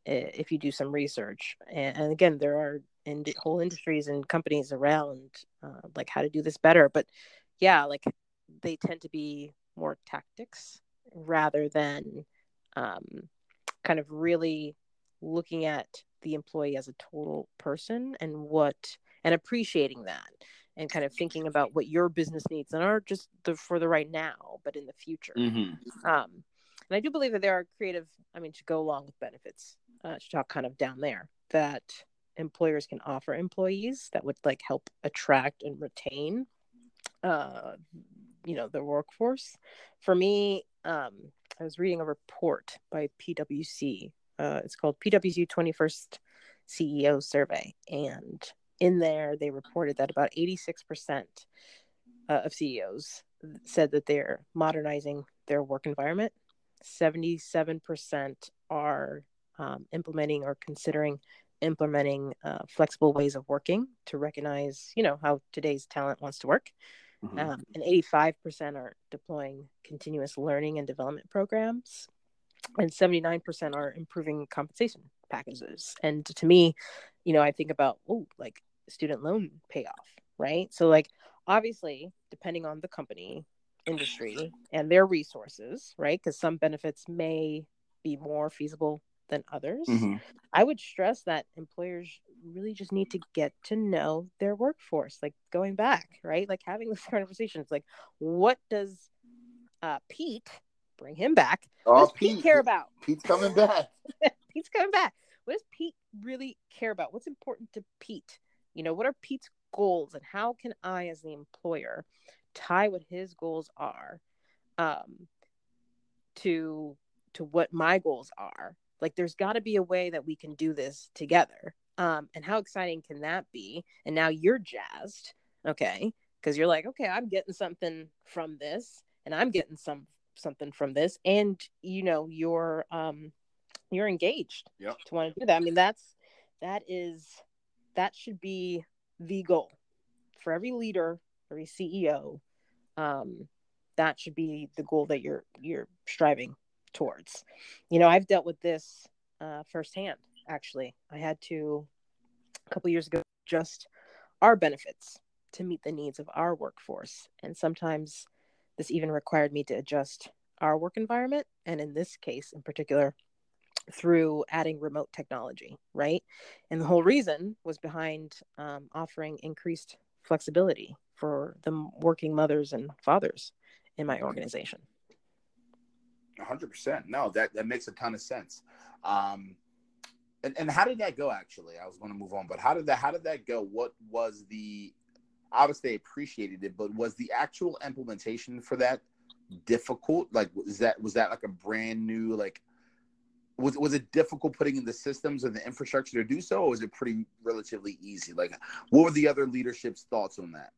if you do some research. And, and again, there are in whole industries and companies around uh, like how to do this better. But yeah, like they tend to be more tactics rather than um, kind of really looking at the employee as a total person and what and appreciating that and kind of thinking about what your business needs and are just the, for the right now but in the future mm-hmm. um, and i do believe that there are creative i mean to go along with benefits uh, talk kind of down there that employers can offer employees that would like help attract and retain uh you know the workforce. For me um i was reading a report by pwc uh it's called pwc 21st ceo survey and in there they reported that about 86% uh, of ceos said that they're modernizing their work environment. 77% are um, implementing or considering implementing uh, flexible ways of working to recognize, you know, how today's talent wants to work. Mm-hmm. Um, and 85% are deploying continuous learning and development programs, and 79% are improving compensation packages. And to me, you know, I think about, oh, like student loan payoff, right? So, like, obviously, depending on the company, industry, and their resources, right? Because some benefits may be more feasible than others. Mm-hmm. I would stress that employers really just need to get to know their workforce, like going back, right? Like having those conversations, like what does uh, Pete bring him back? What oh, does Pete, Pete care about? Pete's coming back. Pete's coming back. What does Pete really care about? What's important to Pete? You know, what are Pete's goals, and how can I, as the employer, tie what his goals are um, to to what my goals are like there's got to be a way that we can do this together. Um, and how exciting can that be? And now you're jazzed. Okay. Because you're like okay i'm getting something from this and i'm getting some something from this and you know you're um you're engaged yep. to want to do that. I mean that's that is that should be the goal for every leader every ceo um that should be the goal that you're you're striving towards. You know, I've dealt with this uh, firsthand. Actually, I had to a couple years ago just our benefits to meet the needs of our workforce, and sometimes this even required me to adjust our work environment, and in this case, in particular, through adding remote technology, right? And the whole reason was behind um, offering increased flexibility for the working mothers and fathers in my organization hundred percent. No, that that makes a ton of sense. Um, and, and how did that go? Actually, I was going to move on, but how did that how did that go? What was the obviously appreciated it, but was the actual implementation for that difficult? Like, was that was that like a brand new like? Was, was it difficult putting in the systems and the infrastructure to do so, or was it pretty relatively easy? Like, what were the other leadership's thoughts on that?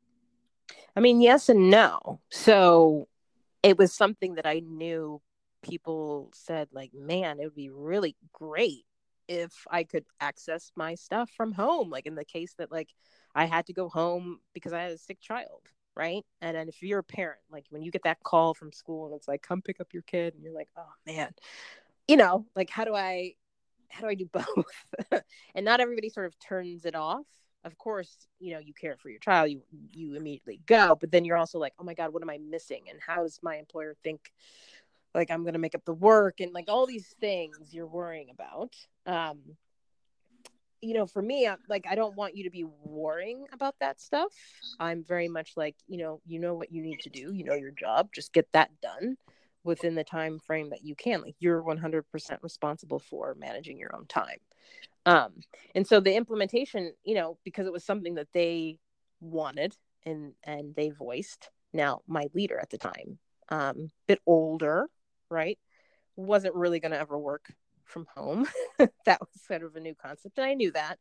I mean, yes and no. So it was something that I knew people said like man it would be really great if i could access my stuff from home like in the case that like i had to go home because i had a sick child right? And then if you're a parent like when you get that call from school and it's like come pick up your kid and you're like oh man. You know like how do i how do i do both? And not everybody sort of turns it off. Of course you know you care for your child you you immediately go but then you're also like oh my god what am i missing? And how does my employer think like i'm going to make up the work and like all these things you're worrying about. Um you know for me I'm, like i don't want you to be worrying about that stuff. I'm very much like you know you know what you need to do. You know your job. Just get that done within the time frame that you can. Like you're 100% responsible for managing your own time. Um and so the implementation you know because it was something that they wanted and and they voiced. Now my leader at the time um bit older right wasn't really going to ever work from home. That was sort of a new concept and i knew that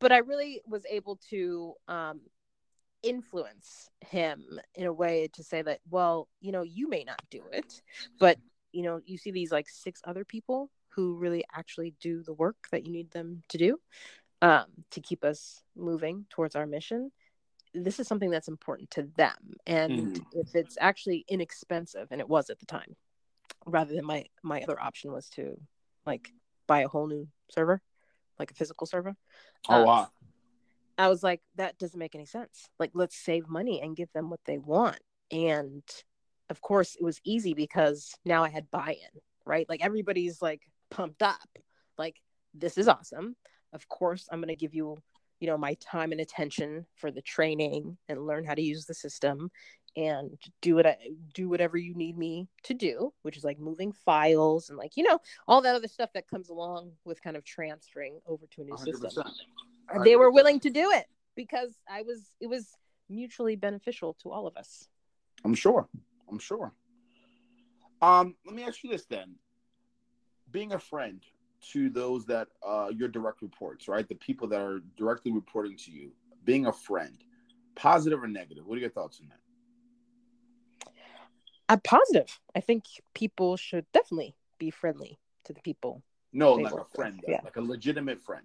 but i really was able to um, influence him in a way to say that well you know you may not do it but you know you see these like six other people who really actually do the work that you need them to do um, to keep us moving towards our mission. This is something that's important to them and mm. if it's actually inexpensive and it was at the time rather than my my other option was to like buy a whole new server like a physical server. Oh um, wow. I was like that doesn't make any sense. Like let's save money and give them what they want. And of course it was easy because now i had buy-in right? Like everybody's like pumped up. Like this is awesome. Of course i'm going to give you you know my time and attention for the training and learn how to use the system and do what I do whatever you need me to do, which is like moving files and like you know all that other stuff that comes along with kind of transferring over to a new 100%. system. And they were willing to do it because I was it was mutually beneficial to all of us. I'm sure. I'm sure. Um, let me ask you this then: being a friend to those that uh, your direct reports, right? The people that are directly reporting to you, being a friend, positive or negative? What are your thoughts on that? I'm positive. I think people should definitely be friendly to the people. No, like a friend, yeah. like a legitimate friend.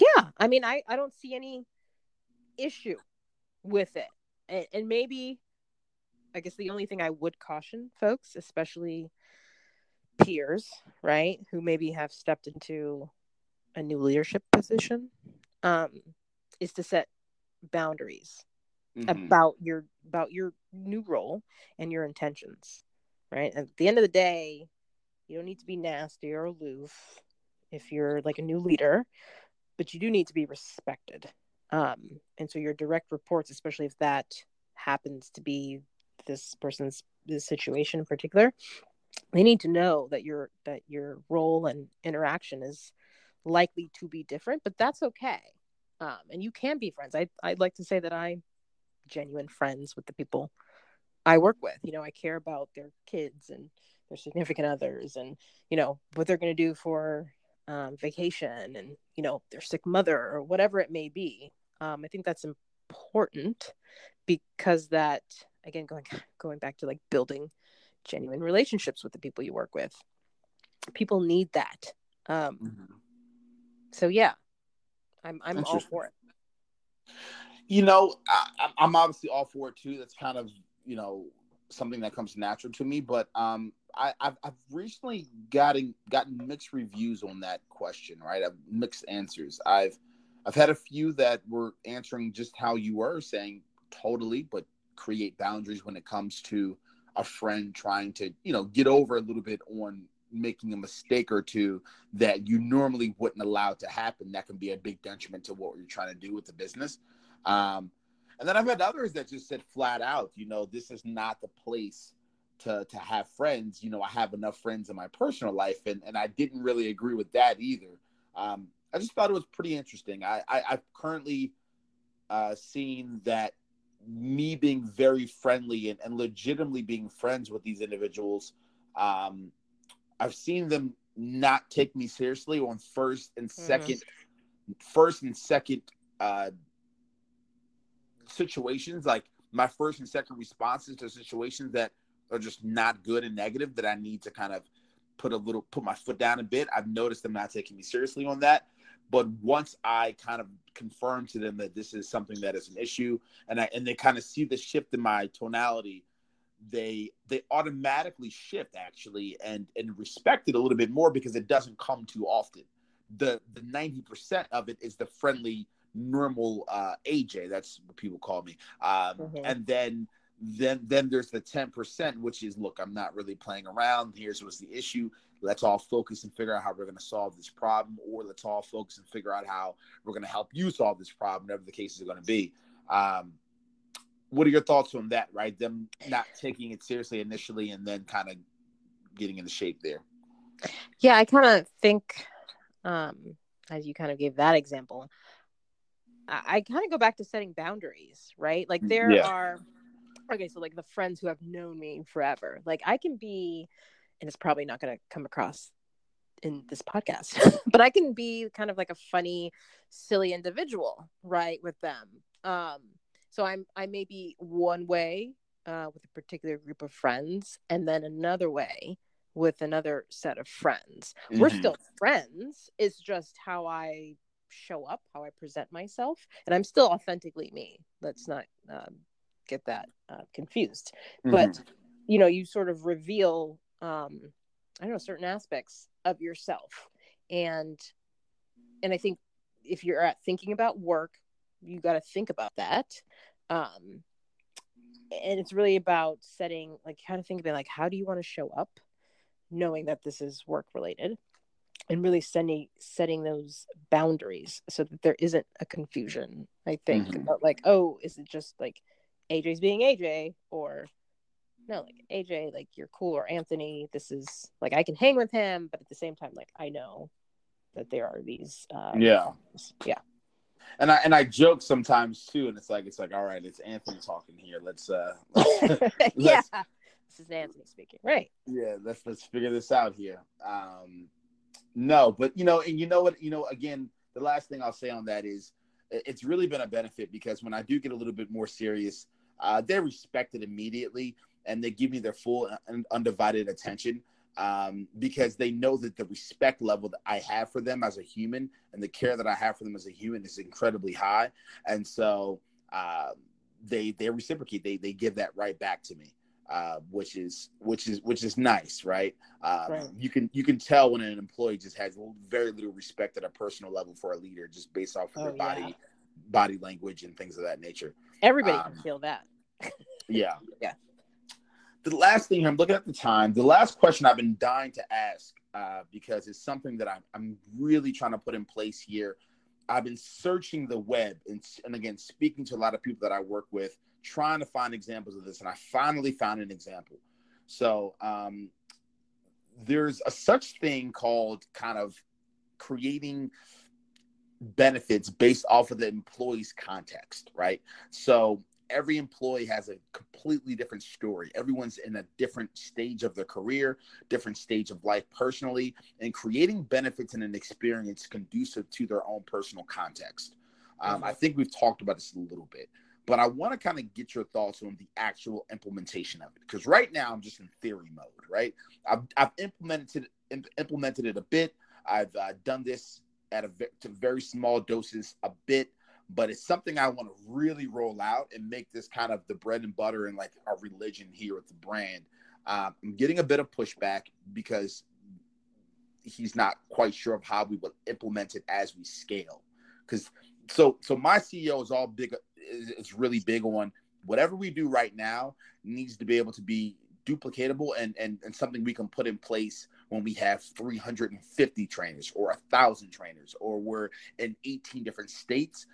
Yeah, I mean, I I don't see any issue with it, and, and maybe, I guess the only thing I would caution folks, especially peers, right, who maybe have stepped into a new leadership position, um, is to set boundaries mm-hmm. about your about your new role and your intentions right? At the end of the day you don't need to be nasty or aloof if you're like a new leader but you do need to be respected. Um, and so your direct reports especially if that happens to be this person's this situation in particular they need to know that your that your role and interaction is likely to be different but that's okay. Um, and you can be friends. I, i'd like to say that I'm genuine friends with the people I work with. You know, I care about their kids and their significant others and, you know, what they're going to do for um, vacation and, you know, their sick mother or whatever it may be. Um, I think that's important because that, again, going, going back to like building genuine relationships with the people you work with, people need that. Um, mm-hmm. So yeah, I'm, I'm all for it. You know, I, I'm obviously all for it too. That's kind of you know something that comes natural to me. But um, I, have I've recently gotten gotten mixed reviews on that question. Right, I've mixed answers. I've I've had a few that were answering just how you were saying totally, but create boundaries when it comes to a friend trying to you know get over a little bit on making a mistake or two that you normally wouldn't allow to happen that can be a big detriment to what you're trying to do with the business um, and then I've had others that just said flat out, you know, this is not the place to to have friends. You know, I have enough friends in my personal life, and and I didn't really agree with that either. Um, I just thought it was pretty interesting. I, I have currently uh, seen that me being very friendly and, and legitimately being friends with these individuals, um, I've seen them not take me seriously on first and 2nd mm-hmm. first and second uh, situations, like my first and second responses to situations that are just not good and negative that I need to kind of put a little put my foot down a bit. I've noticed them not taking me seriously on that. But once I kind of confirm to them that this is something that is an issue and I and they kind of see the shift in my tonality, they they automatically shift actually and and respect it a little bit more because it doesn't come too often. The the 90% of it is the friendly normal uh, AJ. That's what people call me. Um, mm-hmm. And then then then there's the 10%, which is look, I'm not really playing around. Here's what's the issue. Let's all focus and figure out how we're going to solve this problem, or let's all focus and figure out how we're going to help you solve this problem, whatever the case is going to be. Um, what are your thoughts on that? Right, them not taking it seriously initially, and then kind of getting into shape there. Yeah, I kind of think, um, as you kind of gave that example, I, kind of go back to setting boundaries, right? Like there yeah. are okay, so like the friends who have known me forever. Like I can be and it's probably not going to come across in this podcast, but I can be kind of like a funny, silly individual, right, with them. Um so I'm I may be one way uh, with a particular group of friends and then another way with another set of friends. Mm-hmm. We're still friends. It's just how I show up, how I present myself, and I'm still authentically me. Let's not um, get that uh, confused. Mm-hmm. But you know, you sort of reveal, um, I don't know, certain aspects of yourself, and and I think if you're at thinking about work, you got to think about that. Um, and it's really about setting, like, kind of think about like, how do you want to show up, knowing that this is work related and really setting setting those boundaries so that there isn't a confusion i think mm-hmm. about like oh is it just like aj's being aj or no like aj like you're cool or anthony this is like i can hang with him but at the same time like i know that there are these uh, yeah yeah and I and I joke sometimes too, and it's like it's like all right, it's Anthony talking here. Let's uh, let's, yeah, this is Anthony speaking, right? Yeah, let's let's figure this out here. Um, no, but you know, and you know what, you know, again, the last thing I'll say on that is it's really been a benefit because when I do get a little bit more serious, uh, they're respected immediately and they give me their full and undivided attention. um, because they know that the respect level that I have for them as a human and the care that I have for them as a human is incredibly high, and so uh, they they reciprocate. They they give that right back to me, uh, which is which is which is nice, right? Um, right? You can you can tell when an employee just has very little respect at a personal level for a leader, just based off of oh, their body yeah. body language and things of that nature. Everybody um, can feel that. yeah, yeah the last thing I'm looking at the time, the last question I've been dying to ask uh, because it's something that I'm, I'm really trying to put in place here. I've been searching the web and, and again, speaking to a lot of people that I work with, trying to find examples of this. And I finally found an example. So um, there's a such thing called kind of creating benefits based off of the employee's context, right? So every employee has a completely different story. Everyone's in a different stage of their career, different stage of life personally, and creating benefits and an experience conducive to their own personal context. Um, mm-hmm. I think we've talked about this a little bit, but I want to kind of get your thoughts on the actual implementation of it because right now I'm just in theory mode. Right, I've, I've implemented implemented it a bit. I've uh, done this at a to very small doses a bit but it's something I want to really roll out and make this kind of the bread and butter and like our religion here at the brand. Uh, I'm getting a bit of pushback because he's not quite sure of how we will implement it as we scale. Because so so my CEO is all big. It's really big on whatever we do right now needs to be able to be duplicatable and and, and something we can put in place when we have 350 trainers or a thousand trainers or we're in 18 different states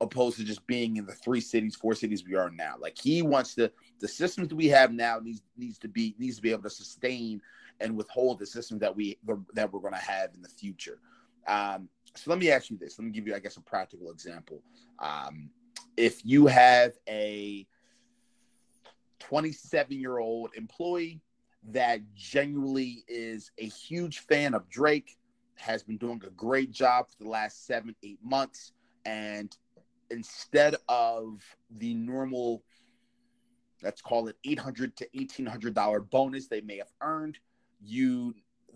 opposed to just being in the three cities, four cities we are now. Like he wants to the systems that we have now needs needs to be needs to be able to sustain and withhold the system that we that we're going to have in the future. Um, so let me ask you this. Let me give you, I guess, a practical example. Um, if you have a 27 year old employee that genuinely is a huge fan of Drake, has been doing a great job for the last seven, eight months, and instead of the normal let's call it 800 to 1800 dollar bonus they may have earned you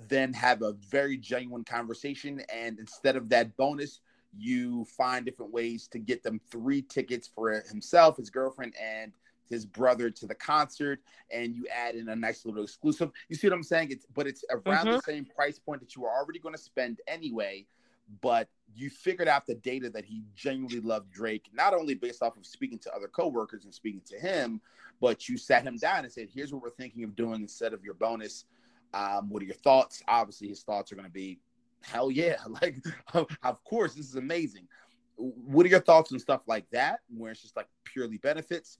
then have a very genuine conversation and instead of that bonus you find different ways to get them three tickets for himself his girlfriend and his brother to the concert and you add in a nice little exclusive you see what i'm saying it's but it's around mm-hmm. the same price point that you are already going to spend anyway but you figured out the data that he genuinely loved Drake, not only based off of speaking to other coworkers and speaking to him, but you sat him down and said, "Here's what we're thinking of doing instead of your bonus. Um, what are your thoughts?" Obviously, his thoughts are going to be, "Hell yeah! Like, of course, this is amazing." What are your thoughts on stuff like that, where it's just like purely benefits?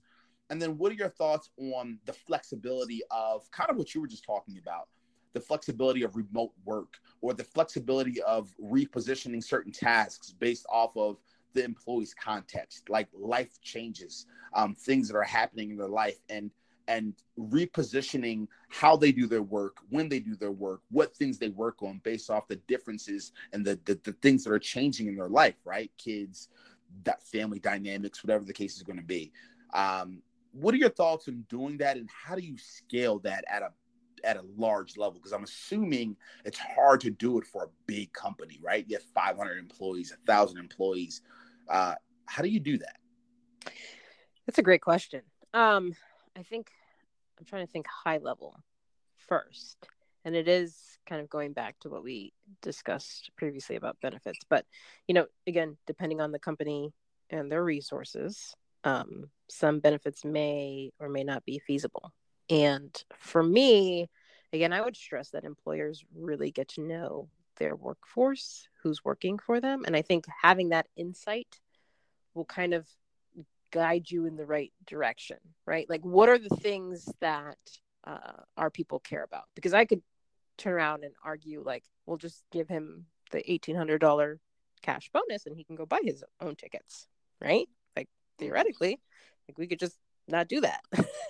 And then, what are your thoughts on the flexibility of kind of what you were just talking about? the flexibility of remote work or the flexibility of repositioning certain tasks based off of the employee's context, like life changes, um, things that are happening in their life, and and repositioning how they do their work, when they do their work, what things they work on based off the differences and the the, the things that are changing in their life, right? Kids, that family dynamics, whatever the case is going to be. Um, what are your thoughts on doing that, and how do you scale that at a at a large level? Because I'm assuming it's hard to do it for a big company, right? You have 500 employees, thousand employees. Uh, how do you do that? That's a great question. Um, I think I'm trying to think high level first, and it is kind of going back to what we discussed previously about benefits. But you know, again, depending on the company and their resources, um, some benefits may or may not be feasible. And for me, again, I would stress that employers really get to know their workforce, who's working for them. And I think having that insight will kind of guide you in the right direction, right? Like, what are the things that uh, our people care about? Because I could turn around and argue, like, we'll just give him the $1,800 cash bonus and he can go buy his own tickets, right? Like, theoretically, like, we could just not do that.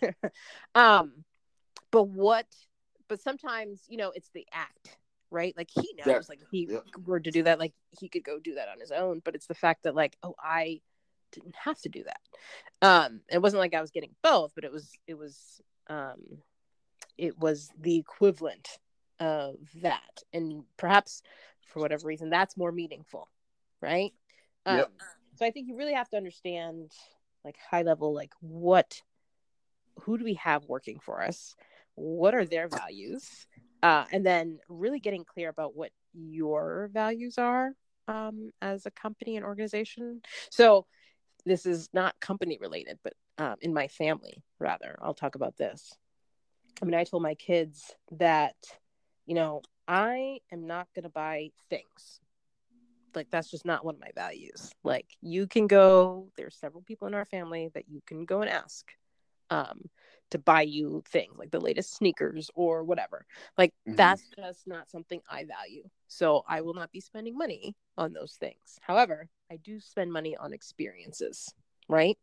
um, but what? But sometimes you know it's the act, right? Like he knows, yeah. like he yeah. were to do that, like he could go do that on his own. But it's the fact that like, oh, I didn't have to do that. Um, it wasn't like I was getting both, but it was it was um, it was the equivalent of that. And perhaps for whatever reason that's more meaningful right? Yep. um, so i think you really have to understand like high level like what who do we have working for us? What are their values? Uh, and then really getting clear about what your values are um, as a company and organization. So this is not company related but um, in my family rather. I'll talk about this. I mean i told my kids that you know i am not going to buy things. Like that's just not one of my values. Like you can go there's several people in our family that you can go and ask um to buy you things like the latest sneakers or whatever. Like Mhm. that's just not something i value. So i will not be spending money on those things. However i do spend money on experiences right?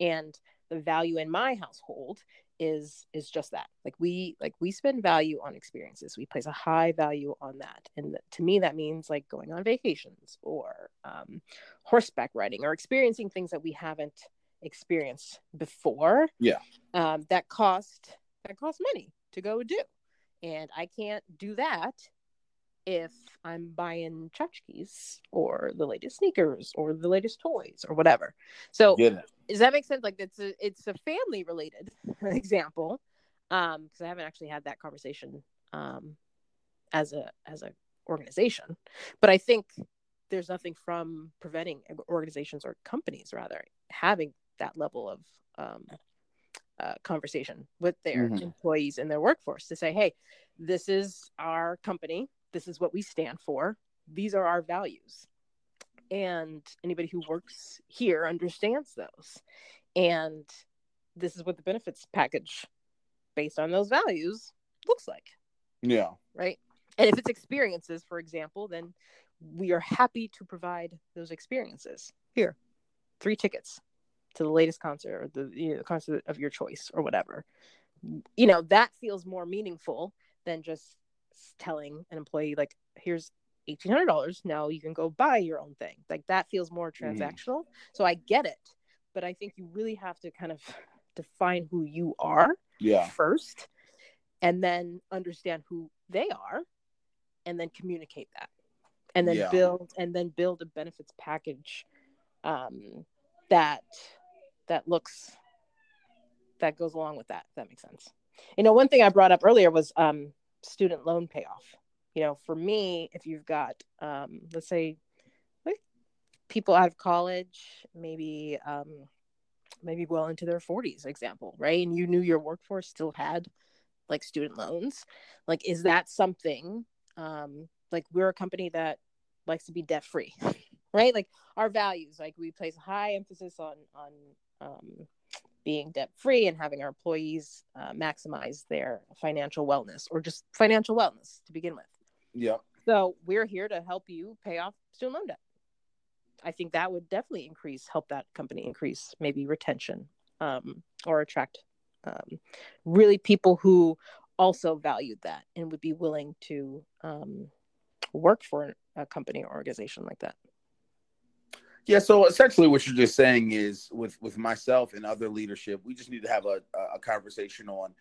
And the value in my household is is just that. Like we like we spend value on experiences. We place a high value on that. And th- to me that means like going on vacations or um, horseback riding or experiencing things that we haven't experienced before. Yeah. um, that cost that cost money to go do. And i can't do that if i'm buying tchotchkes or the latest sneakers or the latest toys or whatever. So does that make sense? Like it's a it's a family related example um because i haven't actually had that conversation um as a as a organization. But i think there's nothing from preventing organizations or companies rather having that level of um uh, conversation with their Mhm. employees and their workforce to say hey this is our company this is what we stand for. These are our values. And anybody who works here understands those. And this is what the benefits package based on those values looks like. Yeah. right? And if it's experiences for example then we are happy to provide those experiences. Here three tickets to the latest concert or the you know, concert of your choice or whatever. You know that feels more meaningful than just telling an employee like here's $1800 now you can go buy your own thing like that feels more Mhm. transactional so i get it but i think you really have to kind of define who you are Yeah. first and then understand who they are and then communicate that and then Yeah. build and then build a benefits package um, that that looks that goes along with that that makes sense you know one thing i brought up earlier was um, student loan payoff. You know for me if you've got um, let's say like people out of college maybe um, maybe well into their 40s example right? And you knew your workforce still had like student loans. Like is that something um like we're a company that likes to be debt free right? Like our values like we place high emphasis on on um being debt free and having our employees uh, maximize their financial wellness or just financial wellness to begin with Yeah. so we're here to help you pay off student loan debt. I think that would definitely increase, help that company increase maybe retention um, or attract um, really people who also valued that and would be willing to um, work for a company or organization like that. Yeah, so essentially, what you're just saying is, with with myself and other leadership, we just need to have a a conversation on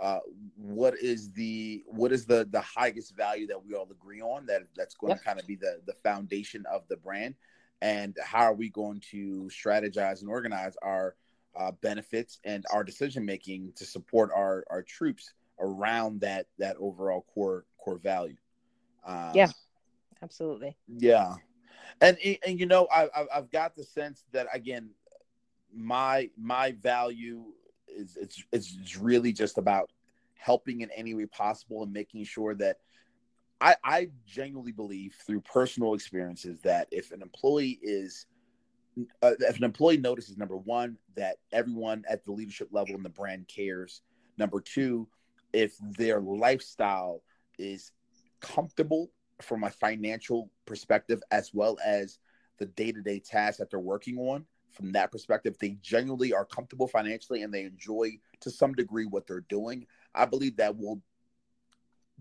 uh, what is the what is the the highest value that we all agree on that that's going Yep. to kind of be the the foundation of the brand, and how are we going to strategize and organize our uh, benefits and our decision making to support our our troops around that that overall core core value. Um, Yeah. Absolutely. yeah, and and you know I I've- got the sense that again, my my value is it's it's really just about helping in any way possible and making sure that I I genuinely believe through personal experiences that if an employee is uh, if an employee notices number one that everyone at the leadership level in the brand cares. Number two if their lifestyle is comfortable from a financial perspective as well as the day-to-day tasks that they're working on from that perspective they genuinely are comfortable financially and they enjoy to some degree what they're doing i believe that will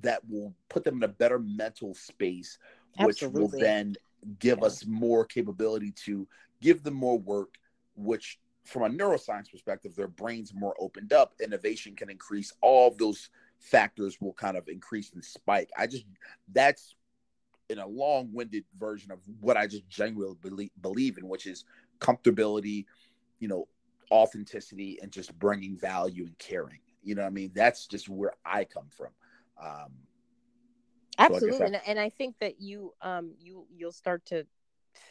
that will put them in a better mental space which will then give Yeah. us more capability to give them more work which from a neuroscience perspective their brains more opened up innovation can increase all those factors will kind of increase and spike. I just that's in a long-winded version of what I just genuinely believe, believe in, which is comfortability, you know, authenticity, and just bringing value and caring. You know, I mean, that's just where I come from. Um, Absolutely, so I and, and I think that you um you you'll start to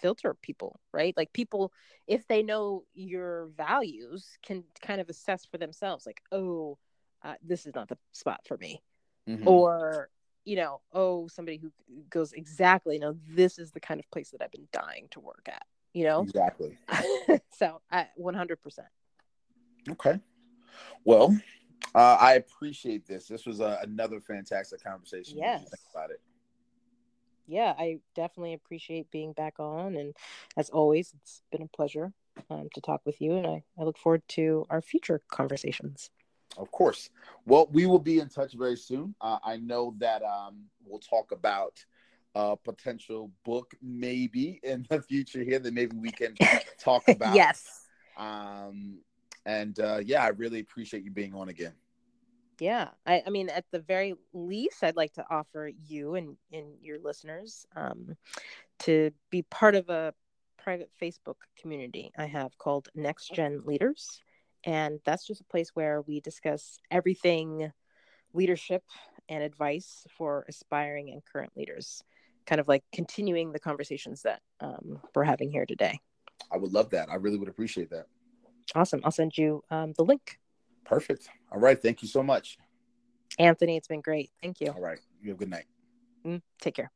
filter people, right? Like people, if they know your values, can kind of assess for themselves, like, oh, uh, this is not the spot for me, mm-hmm. or you know, oh, somebody who goes exactly, no, this is the kind of place that I've been dying to work at, you know, exactly. so, I one hundred percent. Okay, well, uh, I appreciate this. This was a, another fantastic conversation. Yes. About it yeah, I definitely appreciate being back on. And as always, it's been a pleasure um, to talk with you. And I, I look forward to our future conversations. Of course. Well, we will be in touch very soon. Uh, I know that um, we'll talk about a potential book maybe in the future here that maybe we can talk about. yes. Um, and uh, yeah, I really appreciate you being on again yeah I, I mean at the very least i'd like to offer you and, and your listeners um, to be part of a private facebook community i have called next gen leaders and that's just a place where we discuss everything leadership and advice for aspiring and current leaders kind of like continuing the conversations that um, we're having here today i would love that i really would appreciate that awesome i'll send you um, the link Perfect. All right. Thank you so much. Anthony, it's been great. Thank you. All right. You have a good night. Mm, take care.